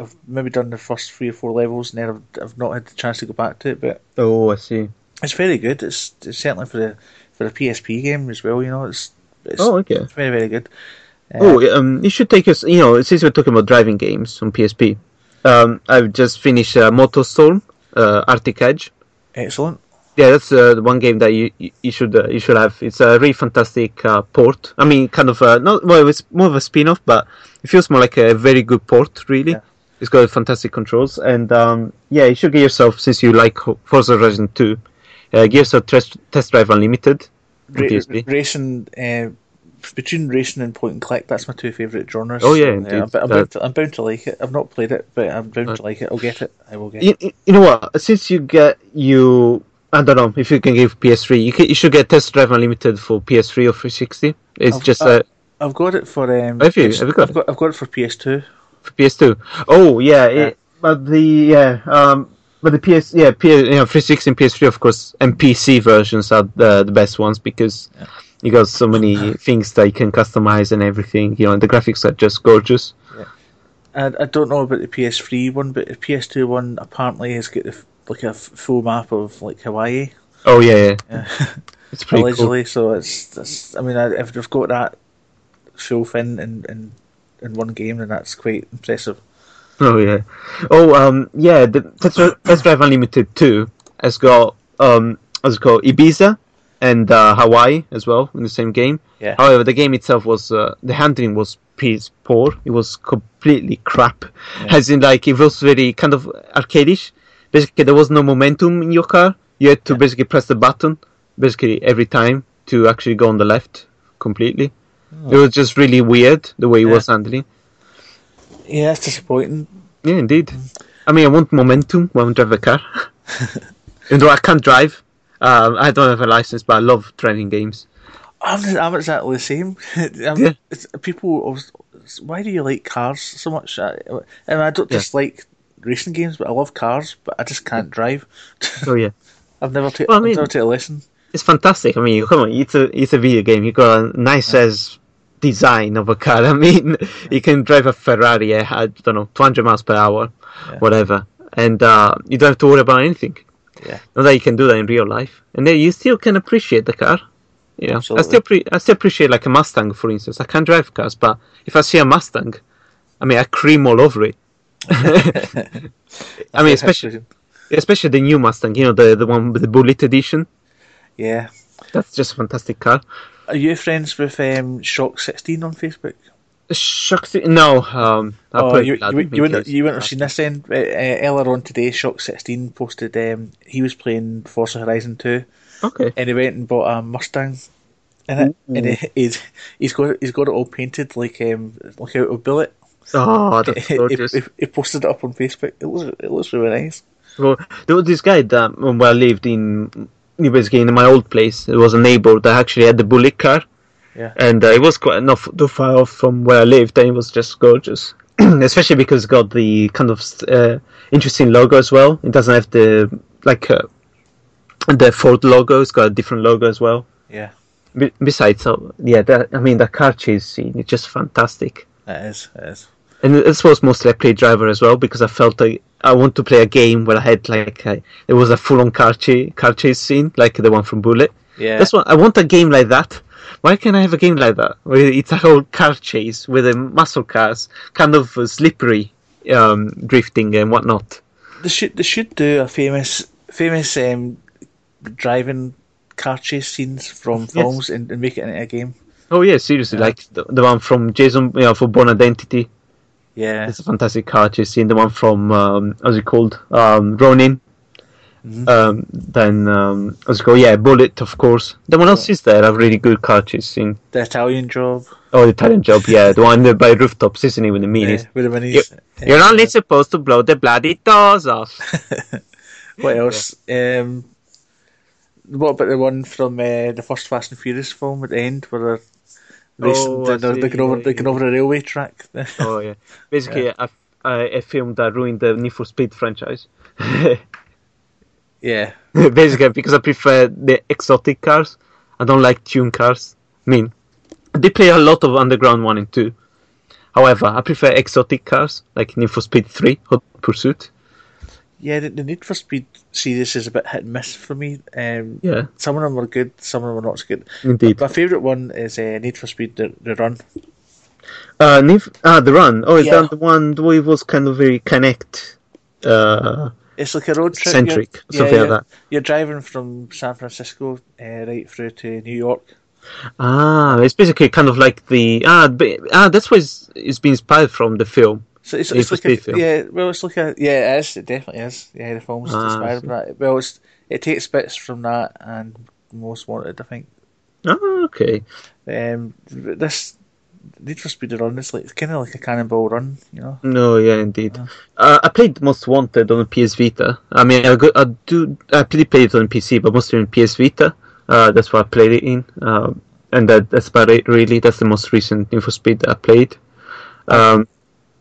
I've maybe done the first three or four levels, and then I've, I've not had the chance to go back to it. But Oh, I see. it's very good. It's, it's certainly for the for the PSP game as well. You know, it's it's Oh, okay. it's very very good. oh, um, you should take us. You know, since we're talking about driving games on PSP, um, I've just finished uh, Motorstorm, uh, Arctic Edge. Excellent. Yeah, that's uh, the one game that you you- should uh, you should have. It's a really fantastic uh, port. I mean, kind of uh, not well, it's more of a spin-off, but it feels more like a very good port. Really, Yeah. It's got fantastic controls, and um, yeah, you should get yourself since you like Forza Horizon Two, uh, get yourself test, test Drive Unlimited Ra- racing, uh, between racing and point and click, that's my two favourite genres. Oh, yeah, So, indeed. I'm, I'm, That- bound to, I'm bound to like it. I've not played it, but I'm bound Uh, to like it. I'll get it. I will get it. You, you know what? Since you get you, I don't know if you can give PS3. You can, you should get Test Drive Unlimited for PS3 or 360. It's I've- just uh, uh, I've got it for. Um, Have you? Have you got I've got, I've got it for PS2. For PS2. Oh yeah, Yeah. It, but the yeah um but the PS yeah PS, you know 360 and PS3 of course and PC versions are the the best ones because Yeah. you got so many [LAUGHS] things that you can customize and everything. You know, and the graphics are just gorgeous. I, I don't know about the PS3 one, but the PS2 one apparently has got the, like a full map of like Hawaii. Oh yeah, yeah. Yeah. [LAUGHS] it's pretty cool. So it's, it's I mean, I, if they've got that full thing and in in one game, and that's quite impressive. Oh yeah. Oh um yeah. The Test Drive, Test Drive Unlimited two has got um it called Ibiza and uh, Hawaii as well in the same game. Yeah. However, the game itself was uh, the handling was piss poor. It was completely crap. Yeah. As in like it was very kind of arcadish. Basically, there was no momentum in your car. You had to Yeah. basically press the button basically every time to actually go on the left completely. It was just really weird the way it Yeah. was handling. Yeah, it's disappointing. Yeah, indeed. I mean, I want momentum when I drive a car. [LAUGHS] Even though I can't drive, um, I don't have a license, but I love driving games. I'm, I'm exactly the same. I'm, [LAUGHS] Yeah. it's, people, why do you like cars so much? I, I, mean, I don't Yeah. just like racing games, but I love cars, but I just can't drive. Oh yeah, [LAUGHS] I've never taken. Well, I mean- never taken a lesson. it's fantastic. I mean, come on, it's a it's a video game. You got a nice as design of a car. [LAUGHS] I mean, you can drive a Ferrari at I don't know 200 miles per hour, Yeah. whatever, and uh, you don't have to worry about anything. Yeah. Not that you can do that in real life, and then you still can appreciate the car. You know, I still pre- I still appreciate like a Mustang, for instance. I can't drive cars, but if I see a Mustang, I mean, I cream all over it. [LAUGHS] I mean, especially especially the new Mustang. You know, the the one with the Bullitt edition. Yeah. That's just a fantastic car. Are you friends with um, Shock Sixteen on Facebook? Shucks, no. Um, I Oh, you, you, you, wouldn't, you wouldn't have seen this then. Uh, uh, earlier on today, Shock 16 posted um, he was playing Forza Horizon 2 Okay. and he went and bought a Mustang in it. And he, he's, he's, got, he's got it all painted like um, like out of Bullitt. Oh, that's [LAUGHS] gorgeous. he, he posted it up on Facebook. It looks, it looks really nice. Well, there was this guy that um, I lived in, basically in my old place. it was a neighbor that actually had the Bullitt car, Yeah. and uh, it was quite enough too far off from where I lived, and it was just gorgeous. [CLEARS THROAT] Especially because it's got the kind of uh, interesting logo as well. It doesn't have the like uh, the Ford logo. It's got a different logo as well. Yeah, Be- besides, so yeah, that, I mean the car chase scene is just fantastic. it is. It is. And this was mostly I played driver as well because I felt like I want to play a game where I had like a, there was a full on car chase car chase scene like the one from Bullitt. Yeah. That's what I want a game like that. Why can't I have a game like that where it's a whole car chase with the muscle cars, kind of slippery, um, drifting and whatnot. They should they should do a famous famous um, driving car chase scenes from films and, and make it into a game. Oh yeah, seriously, Yeah. like the, the one from Jason, you know, for Bourne Identity. Yeah, It's a fantastic car chase scene. The one from um, what's it called? Um, Ronin. Mhm. Um, then um, called? Yeah, Bullitt, of course. Then what else is there? A really good car chase scene. the Italian job. Oh, the Italian job. Yeah, the one by rooftops, isn't it? With the Yeah, with the minis. You're Uh, only supposed to blow the bloody doors off. [LAUGHS] What else? Um, what about the one from uh, the first Fast and Furious film at the end where they're racing, Oh, they're, they're, see, going over, yeah, going yeah. over a railway track? oh yeah. [LAUGHS] Basically, a film that ruined the Need for Speed franchise. yeah, [LAUGHS] Basically, because I prefer the exotic cars. I don't like tune cars. I mean, they play a lot of Underground 1 and 2. However, I prefer exotic cars, like Need for Speed 3, Hot Pursuit. Yeah. The, the Need for Speed series is a bit hit and miss for me. Um, Yeah, some of them are good, some of them are not so good. indeed. My favourite one is uh, Need for Speed the, the Run. Uh, Niv- ah, the run. Oh, is Yeah. that the one where it was kind of very connect uh, It's like a road trip. centric, something yeah, like that? You're driving from San Francisco uh, right through to New York. Ah, it's basically kind of like the ah, but, ah that's where it's, it's been inspired from the film. So it's, it's like a, yeah, well, it's like a yeah, it is. It definitely is. Yeah, the film's Ah, inspired by that. Well, it's, it takes bits from that and Most Wanted, I think. Ah, okay. Um, this Need for Speed Run is like it's kind of like a Cannonball Run, you know. No, yeah, indeed. Yeah. Uh, I played Most Wanted on the PS Vita. I mean, I, go, I do. I did play it on PC, but mostly on PS Vita. Uh, that's what I played it in, uh, and that, that's about it. Really, that's the most recent Need for Speed that I played. Um,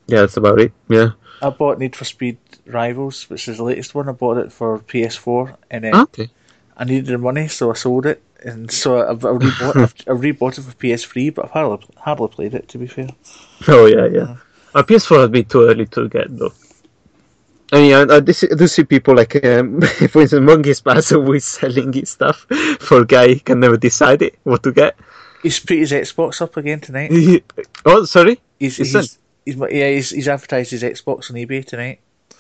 yeah, that's about it. Yeah. I bought Need for Speed Rivals, which is the latest one. I bought it for PS4, and then Okay. I needed the money, so I sold it, and so I've, I rebought, I rebought it for PS3, but I've hardly, hardly played it, to be fair. [LAUGHS] Oh yeah, yeah. Uh, PS4 has been too early to get though. I mean, I, I, do see- I do see people like, um, [LAUGHS] for instance, Monkey Spice [LAUGHS] always selling his stuff for a guy who can never decide it, what to get. He's put his Xbox up again tonight. oh, sorry. He's, Is he's, he's, yeah, he's, he's advertised his Xbox on eBay tonight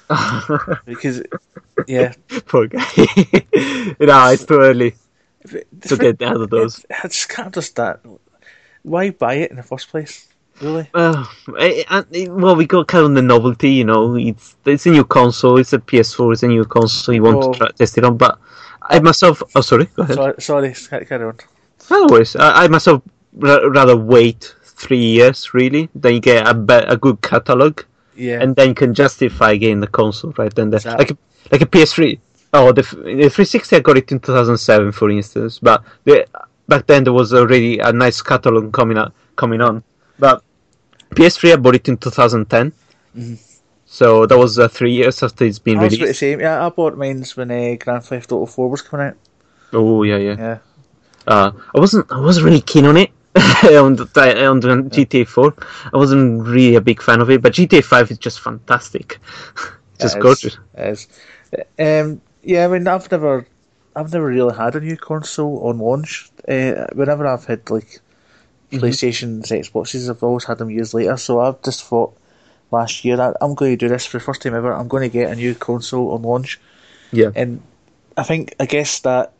[LAUGHS] because, yeah, Poor guy. no, it's too early it- to get out of those. I just can't understand why buy it in the first place. Really? Uh, I- I- well, we got kind of the novelty, you know. It's it's a new console. It's a PS4. It's a new console. You want Oh. to try, test it on, but I myself. Oh, sorry. Go ahead. Sorry, sorry, carry on. No worries. I, I myself ra- rather wait three years, really. Then you get a, be- a good catalog, Yeah, and then you can justify getting the console, right? Then the, Exactly. like a, like a PS3. Oh, the, the 360 I got it in 2007, for instance. But the, back then there was already a nice catalog coming out, coming on. But PS3 I bought it in 2010. Mhm. So that was uh, three years after it's been I was about to released. say, yeah, I bought mine when uh, Grand Theft Auto 4 was coming out. Oh yeah, yeah. Yeah, Uh, I wasn't. I wasn't really keen on it on the on the GTA 4. I wasn't really a big fan of it, but GTA 5 is just fantastic. [LAUGHS] just gorgeous. it is. Um, yeah, I mean, I've never, I've never really had a new console on launch. Uh, whenever I've had like Mm-hmm. PlayStations, Xboxes, I've always had them years later. So I've just thought last year I, I'm going to do this for the first time ever. I'm going to get a new console on launch, Yeah. and I think I guess that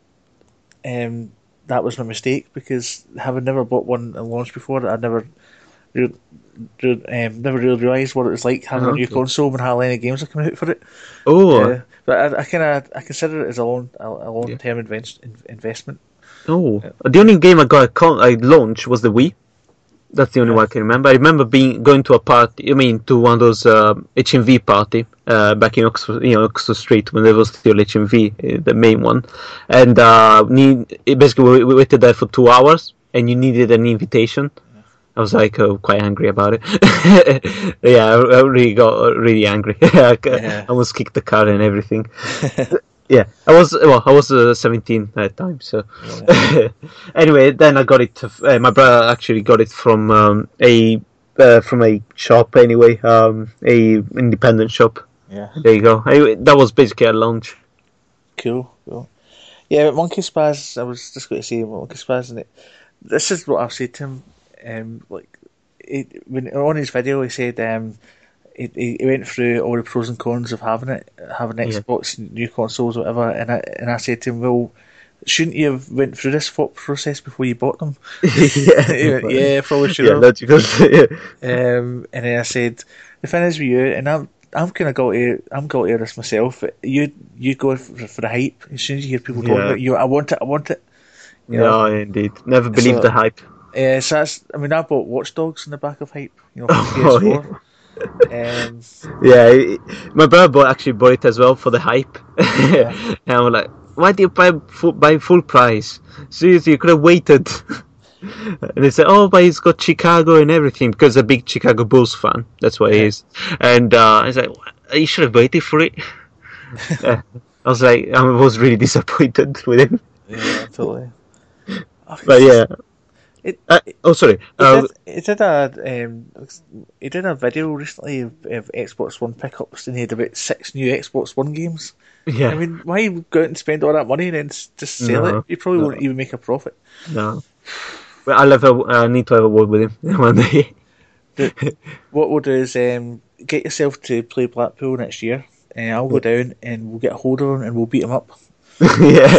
um, that was my mistake because having never bought one and launched before, I never. Re- re- um, never really realised what it was like having a new Okay. console and how many games are coming out for it. Oh, Yeah, but I, I kind of I consider it as a long a, a long term invest, in, investment. oh. The only game I got a con- I launched was the Wii. That's the only Yeah. one I can remember. I remember being going to a party. I mean, to one of those uh, HMV party uh, back in Oxford, you know, Oxford Street when there was still HMV, uh, the main one, and uh, need, basically we, we waited there for two hours, and you needed an invitation. I was like uh, quite angry about it. [LAUGHS] yeah, I, I really got really angry. [LAUGHS] I Yeah. almost kicked the car and everything. [LAUGHS] yeah, I was well, I was uh, 17 at the time. So [LAUGHS] anyway, then I got it. Uh, my brother actually got it from um, a uh, from a shop anyway, um, a independent shop. Yeah, There you go. I, that was basically a launch. cool, cool. Yeah, Monkey Spaz. I was just going to say Monkey Spaz, and it. This is what I've said to him. Um, like, it, when on his video, he said um, he, he went through all the pros and cons of having it, having Yeah. Xbox, new consoles, whatever. And I and I said to him, well. Shouldn't you have went through this thought process before you bought them? [LAUGHS] [LAUGHS] He went, yeah, probably should yeah, have. logical. [LAUGHS] yeah. Um, and then I said, the thing is with you, and I'm I'm kind of guilty. I'm guilty of this myself. You you go for, for the hype. As soon as you hear people talking Yeah. about you, I want it. I want it. You know? No, indeed. Never believed So- the hype. Uh, so that's. I mean, I bought Watch Dogs in the back of hype. You know, Oh, PS4. Um, [LAUGHS] Yeah, my brother bought, actually bought it as well for the hype. [LAUGHS] and I'm like, why do you buy full, buy full price? Seriously, you could have waited. [LAUGHS] and they said, oh, but he's got Chicago and everything because a big Chicago Bulls fan. That's what he is. And uh, I was like, you should have waited for it. Yeah. I was like, I was really disappointed with him. yeah, totally. But yeah. It- Uh, oh, sorry. He, Uh, did, he did a um, he did a video recently of, of Xbox One pickups, and he had about six new Xbox One games. yeah. I mean, why go out and spend all that money and then just sell No, it? You probably no. won't even make a profit. No. Well, I'll have a, I need to have a word with him [LAUGHS] one day. what we'll do is um, get yourself to play Blackpool next year, and I'll go down and we'll get a hold of him and we'll beat him up. [LAUGHS] yeah.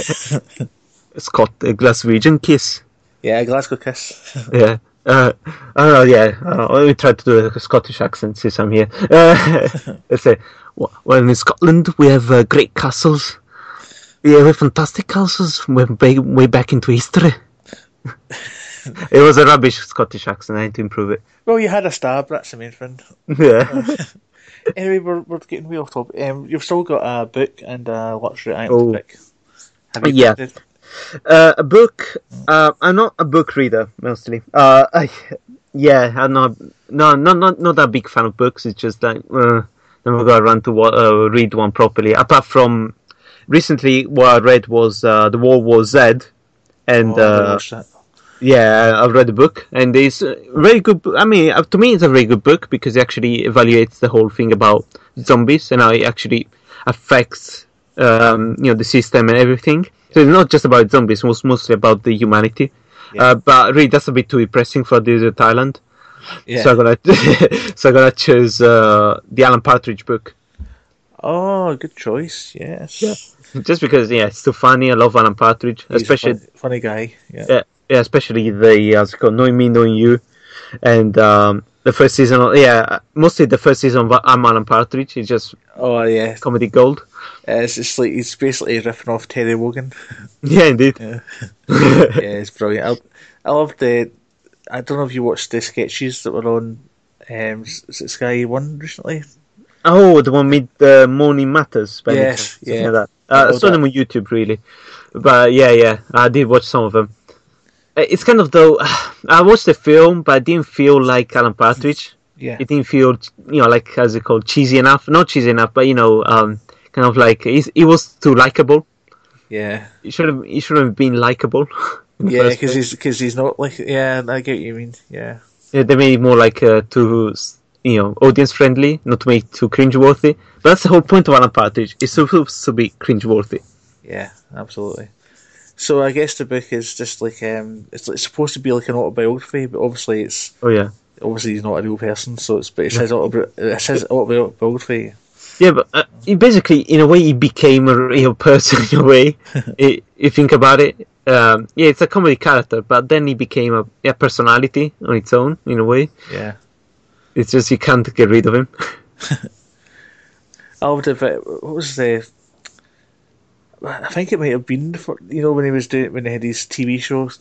Scott, a Glaswegian kiss. Yeah, Glasgow kiss. [LAUGHS] yeah. Uh, I don't know, yeah. Uh, let me try to do a Scottish accent since I'm here. Uh, [LAUGHS] let's say, well, in Scotland we have uh, great castles. Yeah, we have fantastic castles. We're way, way back into history. [LAUGHS] it was a rubbish Scottish accent. I need to improve it. Well, you had a stab. That's the main thing. Yeah. anyway, we're, we're getting way off topic. Um, you've still got a book and a luxury item oh. to pick. Have you yeah. Uh, a book. Uh, I'm not a book reader mostly. Uh, [LAUGHS] I, yeah, I'm not. No, not not not that big fan of books. It's just that uh, never got around to uh, read one properly. Apart from recently, what I read was uh, the World War Z, and oh, uh, yeah, I've read the book, and it's a very good. I mean, to me, it's a very good book because it actually evaluates the whole thing about zombies and how it actually affects, um, you know, the system and everything. So it's not just about zombies; it's mostly about the humanity. Yeah. Uh, but really, that's a bit too depressing for Desert Island. Yeah. So I'm gonna, [LAUGHS] so I'm gonna choose uh, the Alan Partridge book. Oh, good choice. Yes. Yeah. Just because, yeah, it's too funny. I love Alan Partridge, He's especially funny, funny, guy. Yeah. yeah. yeah, especially the uh, called knowing me, knowing you, and um, the first season. Of, yeah, mostly the first season of I'm Alan Partridge. It's just oh yeah, comedy gold. Uh, it's just like he's basically ripping off Terry Wogan. [LAUGHS] Yeah, indeed. Yeah, [LAUGHS] yeah it's brilliant. I, I love the. I don't know if you watched the sketches that were on um, Sky One recently. Oh, the one with the uh, Morning Matters. Yes, yeah. Like uh, I saw them on YouTube, really. But yeah, yeah, I did watch some of them. Uh, it's kind of though. [SIGHS] I watched the film, but I didn't feel like Alan Partridge. Yeah, it didn't feel, you know, like as it called, cheesy enough. Not cheesy enough, but you know, um, kind of like it was too likable. Yeah, he should have. He should have been likable. [LAUGHS] yeah, because he's because he's not like. Yeah, I get what you mean. Yeah. Yeah, they made it more like uh, too you know audience friendly, not to make too cringe worthy. But that's the whole point of Alan Partridge. It's supposed to be cringe worthy. Yeah, absolutely. So I guess the book is just like um, it's, it's supposed to be like an autobiography, but obviously it's oh yeah, obviously he's not a real person, so it's but it says autobi- it says autobiography. Yeah, but uh, he basically, in a way, he became a real person. [LAUGHS] In a way, [LAUGHS] it, you think about it. Um, yeah, it's a comedy character, but then he became a, a personality on its own, in a way. Yeah. It's just you can't get rid of him. [LAUGHS] I would have. What was the? I think it might have been for you know when he was doing when he had his TV shows.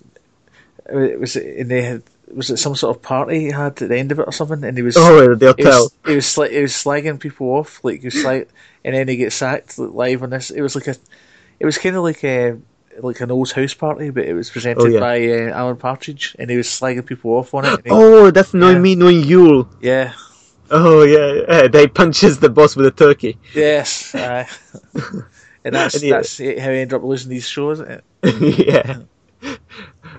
It was and they had was it some sort of party he had at the end of it or something, and he was oh the hotel. He was, he was, he was slagging people off like he was like, and then he gets sacked live on this. It was like a, it was kind of like a like an old house party, but it was presented oh, yeah. by uh, Alan Partridge, and he was slagging people off on it. He, oh, that's knowing yeah. me, knowing you. Yeah. Oh yeah, yeah, they punches the boss with a turkey. Yes, uh, [LAUGHS] and that's [LAUGHS] and that's how he ended up losing these shows. [LAUGHS] yeah.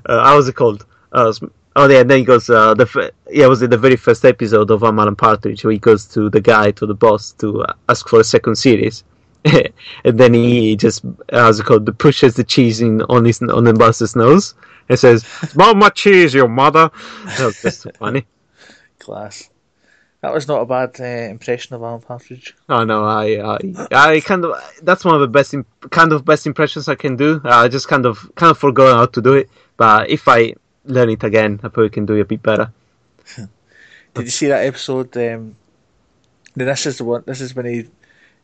Uh, how was it called? Uh, oh yeah, and then he goes. Uh, the yeah, was it the very first episode of Alan Partridge where he goes to the guy to the boss to ask for a second series. [LAUGHS] and then he just how's it called pushes the cheese in on his on the boss's nose and says, "Mama cheese, your mother." That was just so funny. Class. That was not a bad uh, impression of Alan Partridge. Oh no, I, I, I kind of that's one of the best kind of best impressions I can do. I just kind of kind of forgot how to do it, but if I learn it again, I probably can do it a bit better. [LAUGHS] Did you see that episode? Um, this is the one. This is when he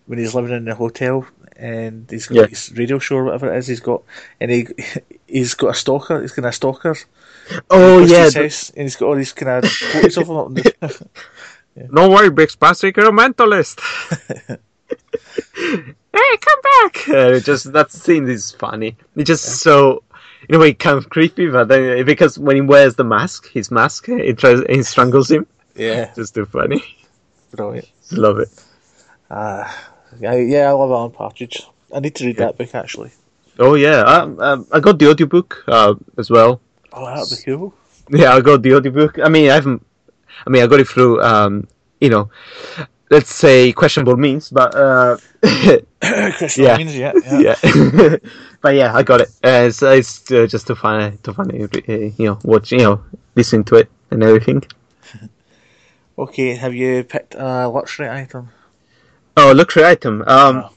when he's living in the hotel and he's got yeah. his radio show or whatever it is he's got, and he he's got a stalker. He's got a stalker. Oh yeah, the... and he's got all these kind of photos of him. [LAUGHS] [LAUGHS] yeah. No worry, Big Spastic, you're a mentalist. [LAUGHS] [LAUGHS] hey, come back! Uh, just that scene is funny. It's just yeah. so in a way kind of creepy, but then because when he wears the mask, his mask, it tries he strangles him. Yeah, [LAUGHS] just too funny. Brilliant. Love it. Ah. Uh, yeah, yeah, I love Alan Partridge. I need to read yeah. that book actually. Oh yeah, I, um, I got the audiobook uh, as well. Oh, that'd be cool. Yeah, I got the audiobook. I mean, I haven't. I mean, I got it through. Um, you know, let's say questionable means, but uh, [COUGHS] questionable yeah. means, yeah, [LAUGHS] yeah. yeah. [LAUGHS] but yeah, I got it. Uh, it's it's uh, just to find to find uh, you know watch you know listen to it and everything. [LAUGHS] Okay, have you picked a luxury item? Oh, luxury item. Um, Oh.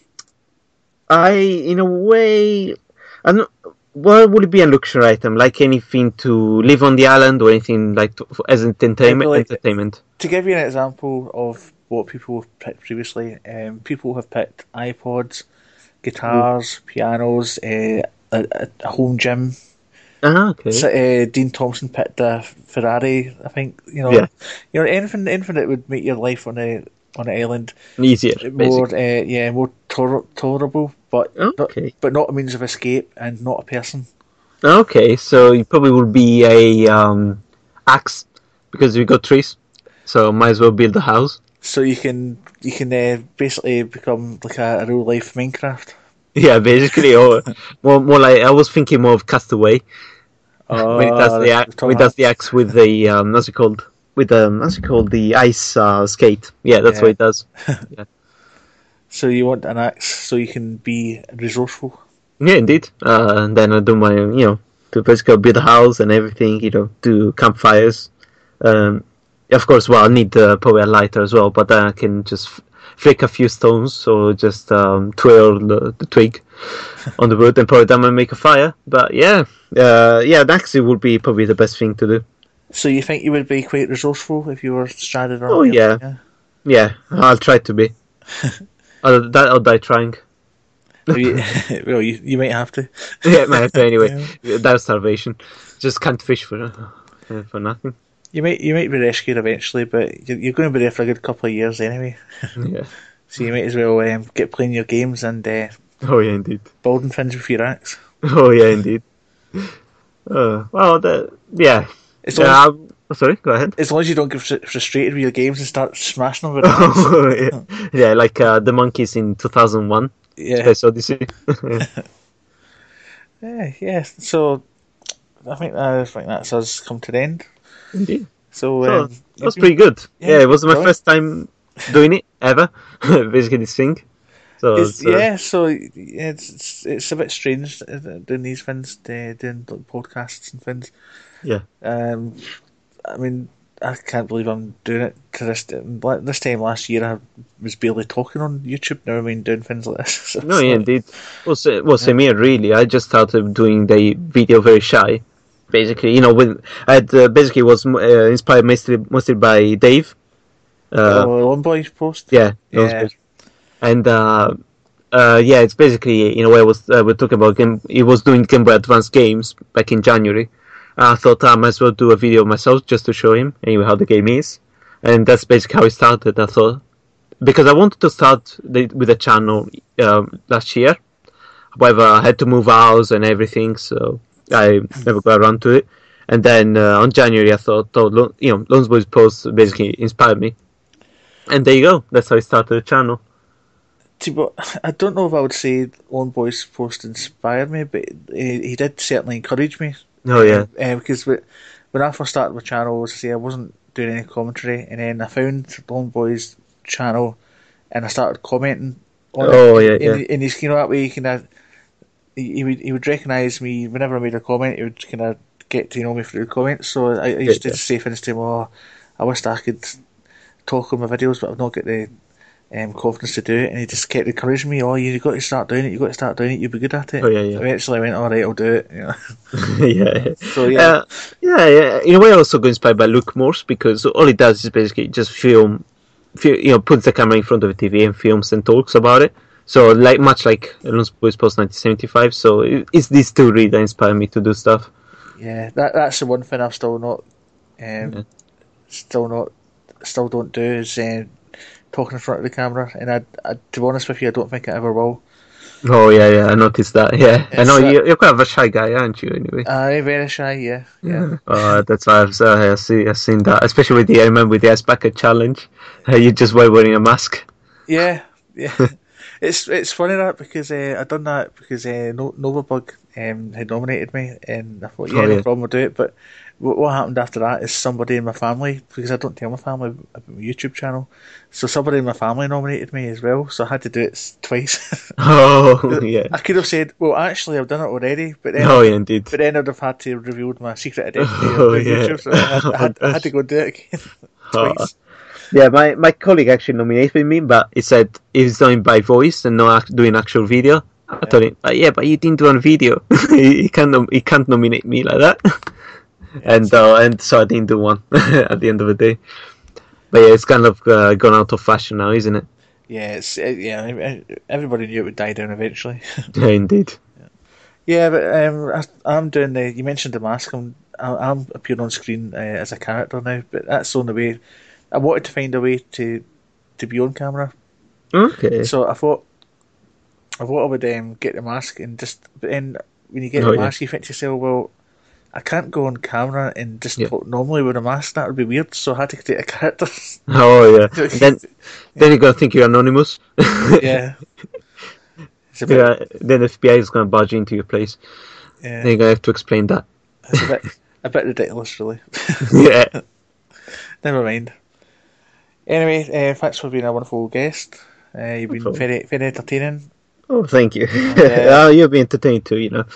I, in a way, I don't. What would it be a luxury item? Like anything to live on the island, or anything like to, as entertainment? like- entertainment. To give you an example of what people have picked previously, um, people have picked iPods, guitars, pianos, uh, a, a- home gym. Ah, okay. So, uh, Dean Thompson picked a Ferrari. I think you know, Yeah. you know anything, anything that would make your life on a on an island Easier, more, uh, yeah, more toler- tolerable, but Okay. not, but not a means of escape and not a person. Okay, so you probably would be a um, axe because we got trees, so might as well build a house. So you can you can uh, basically become like a, a real life Minecraft. Yeah, basically, or more, more like I was thinking more of Castaway when it does the axe, when it does the axe with the um, what's it called? With the what's it called? The ice uh, skate. Yeah, that's Yeah. what it does. [LAUGHS] So you want an axe so you can be resourceful. Yeah, indeed. Uh, and then I do my, you know, to basically build a house and everything. You know, do campfires. Um, of course, well, I need uh, probably a lighter as well, but then I can just f- flick a few stones or just um, twirl the, the twig [LAUGHS] on the wood and probably then might make a fire. But yeah, uh, yeah, that actually would be probably the best thing to do. So you think you would be quite resourceful if you were stranded? Oh, an yeah. island, Yeah, I'll try to be. [LAUGHS] I'll, that I'll die trying. [LAUGHS] You- [LAUGHS] well, you, you might have to. [LAUGHS] yeah, might have to anyway. That's starvation. Just can't fish for uh, for nothing. You might you might be rescued eventually, but you're, you're going to be there for a good couple of years anyway. Yeah. So you might as well um, get playing your games and uh, Oh yeah, indeed. building things with your axe. Oh yeah, indeed. Uh, well, the, yeah. Long, yeah I'm- sorry, go ahead. as long as you don't get fr- frustrated with your games and start smashing them axe. [LAUGHS] Oh, yeah. yeah, like uh, the monkeys in 2001, yeah. Space Odyssey. [LAUGHS] Yeah, yeah. So I think I think that's us come to the end. indeed. So, So, um, that was pretty good. Yeah, Yeah, it was my brilliant. first time doing it ever. [LAUGHS] Basically, this thing. So uh, yeah, so it's, it's it's a bit strange uh, doing these things, uh, doing podcasts and things. Yeah. Um, I mean, I can't believe I'm doing it to this. This time last year, I was barely talking on YouTube. Now I mean, doing things like this. [LAUGHS] So No, yeah, indeed. Well, sa- well, same here, really. I just started doing the video very shy. Basically, you know, when I had, uh, basically was uh, inspired mostly, mostly by Dave. Uh, oh, Lone Boy post. yeah, Yeah. and uh, uh, yeah, it's basically in a way was uh, we're talking about game. He was doing Game Boy Advance games back in January. I thought I might as well do a video myself just to show him anyway how the game is, and that's basically how it started. I thought because I wanted to start the, with the channel um, last year, however I had to move house and everything, so I never got around to it. And then uh, on January, I thought, oh, you know, Lone's Boys post basically inspired me, and there you go. That's how I started the channel. I don't know if I would say Lone Boy's post inspired me, but he did certainly encourage me. Oh yeah, Um, because wh- when I first started my channel, as I say, I wasn't doing any commentary, and then I found Lone Boy's channel, and I started commenting on Oh, it. yeah, and, yeah. And he's you know that way, kind of, he, he would he would recognise me whenever I made a comment. He would kind of get to know me through the comments. So I, I used Yeah, to say things to him, "Oh, I wish I could talk on my videos, but I've not got the." Um, confidence to do it, and he just kept encouraging me. Oh, you got to start doing it. You got to start doing it. You'll be good at it. Oh, yeah, yeah. Eventually, I went, all right, I'll do it. [LAUGHS] You [LAUGHS] know? yeah. So yeah, Uh, yeah, yeah. In a way, I also got inspired by Luke Morse because all he does is basically just film, fi- you know, puts the camera in front of the TV and films and talks about it. So, like much like Lone's Boys Post 1975. So, it- it's these two really that inspire me to do stuff. Yeah, that that's the one thing I've still not, um, Yeah. still not, still don't do is uh, talking in front of the camera. And I, I, to be honest with you, I don't think I ever will. Oh yeah, yeah. I noticed that. Yeah, I know uh, you're, you're kind of a shy guy, aren't you? Anyway. I'm very shy. Yeah, yeah. Uh, that's why I've, uh, I've, seen, I've seen that, especially with the I remember with the bucket challenge. Uh, [LAUGHS] you just were wearing a mask. Yeah, [LAUGHS] yeah. it's it's funny that because uh, I done that because uh, no, Novabug um, had nominated me, and I thought, yeah, Oh, no yeah. problem, I'll do it. But what, what happened after that is somebody in my family, because I don't tell my family about my YouTube channel, so somebody in my family nominated me as well. So I had to do it twice. [LAUGHS] Oh [LAUGHS] yeah. I could have said, well, actually, I've done it already, but then. Oh yeah, indeed. But then I'd have had to reveal my secret [LAUGHS] identity Oh, on yeah. YouTube, so I had, oh, I had, I had to go do it again Oh. Yeah, my, my colleague actually nominated me, but he said he's doing by voice and not act- doing actual video. I told him, but yeah, but you didn't do on video. he, he can't nom- he can't nominate me like that. And uh, and so I didn't do one [LAUGHS] at the end of the day. But yeah, it's kind of uh, gone out of fashion now, isn't it? Yeah, it's uh, yeah. Everybody knew it would die down eventually. [LAUGHS] yeah, indeed. Yeah, but um, I, I'm doing the. You mentioned the mask. I'm I'm appearing on screen uh, as a character now, but that's on the only way. I wanted to find a way to to be on camera. Okay. So I thought I thought I would um, get the mask and just. But then when you get Oh, the yeah. mask, you think to yourself, well, I can't go on camera and just talk normally with a mask. That would be weird. So I had to create a character. [LAUGHS] Oh yeah. [LAUGHS] Then then you're gonna think you're anonymous. [LAUGHS] yeah. Bit, yeah. Then the FBI is gonna barge into your place. yeah, Then you're gonna have to explain that. it's a bit, a bit ridiculous, really. yeah. Never mind. Anyway, uh, thanks for being a wonderful guest. Uh, you've been problem. very, very entertaining. Oh, thank you. Yeah. oh, you'll be entertained too, you know.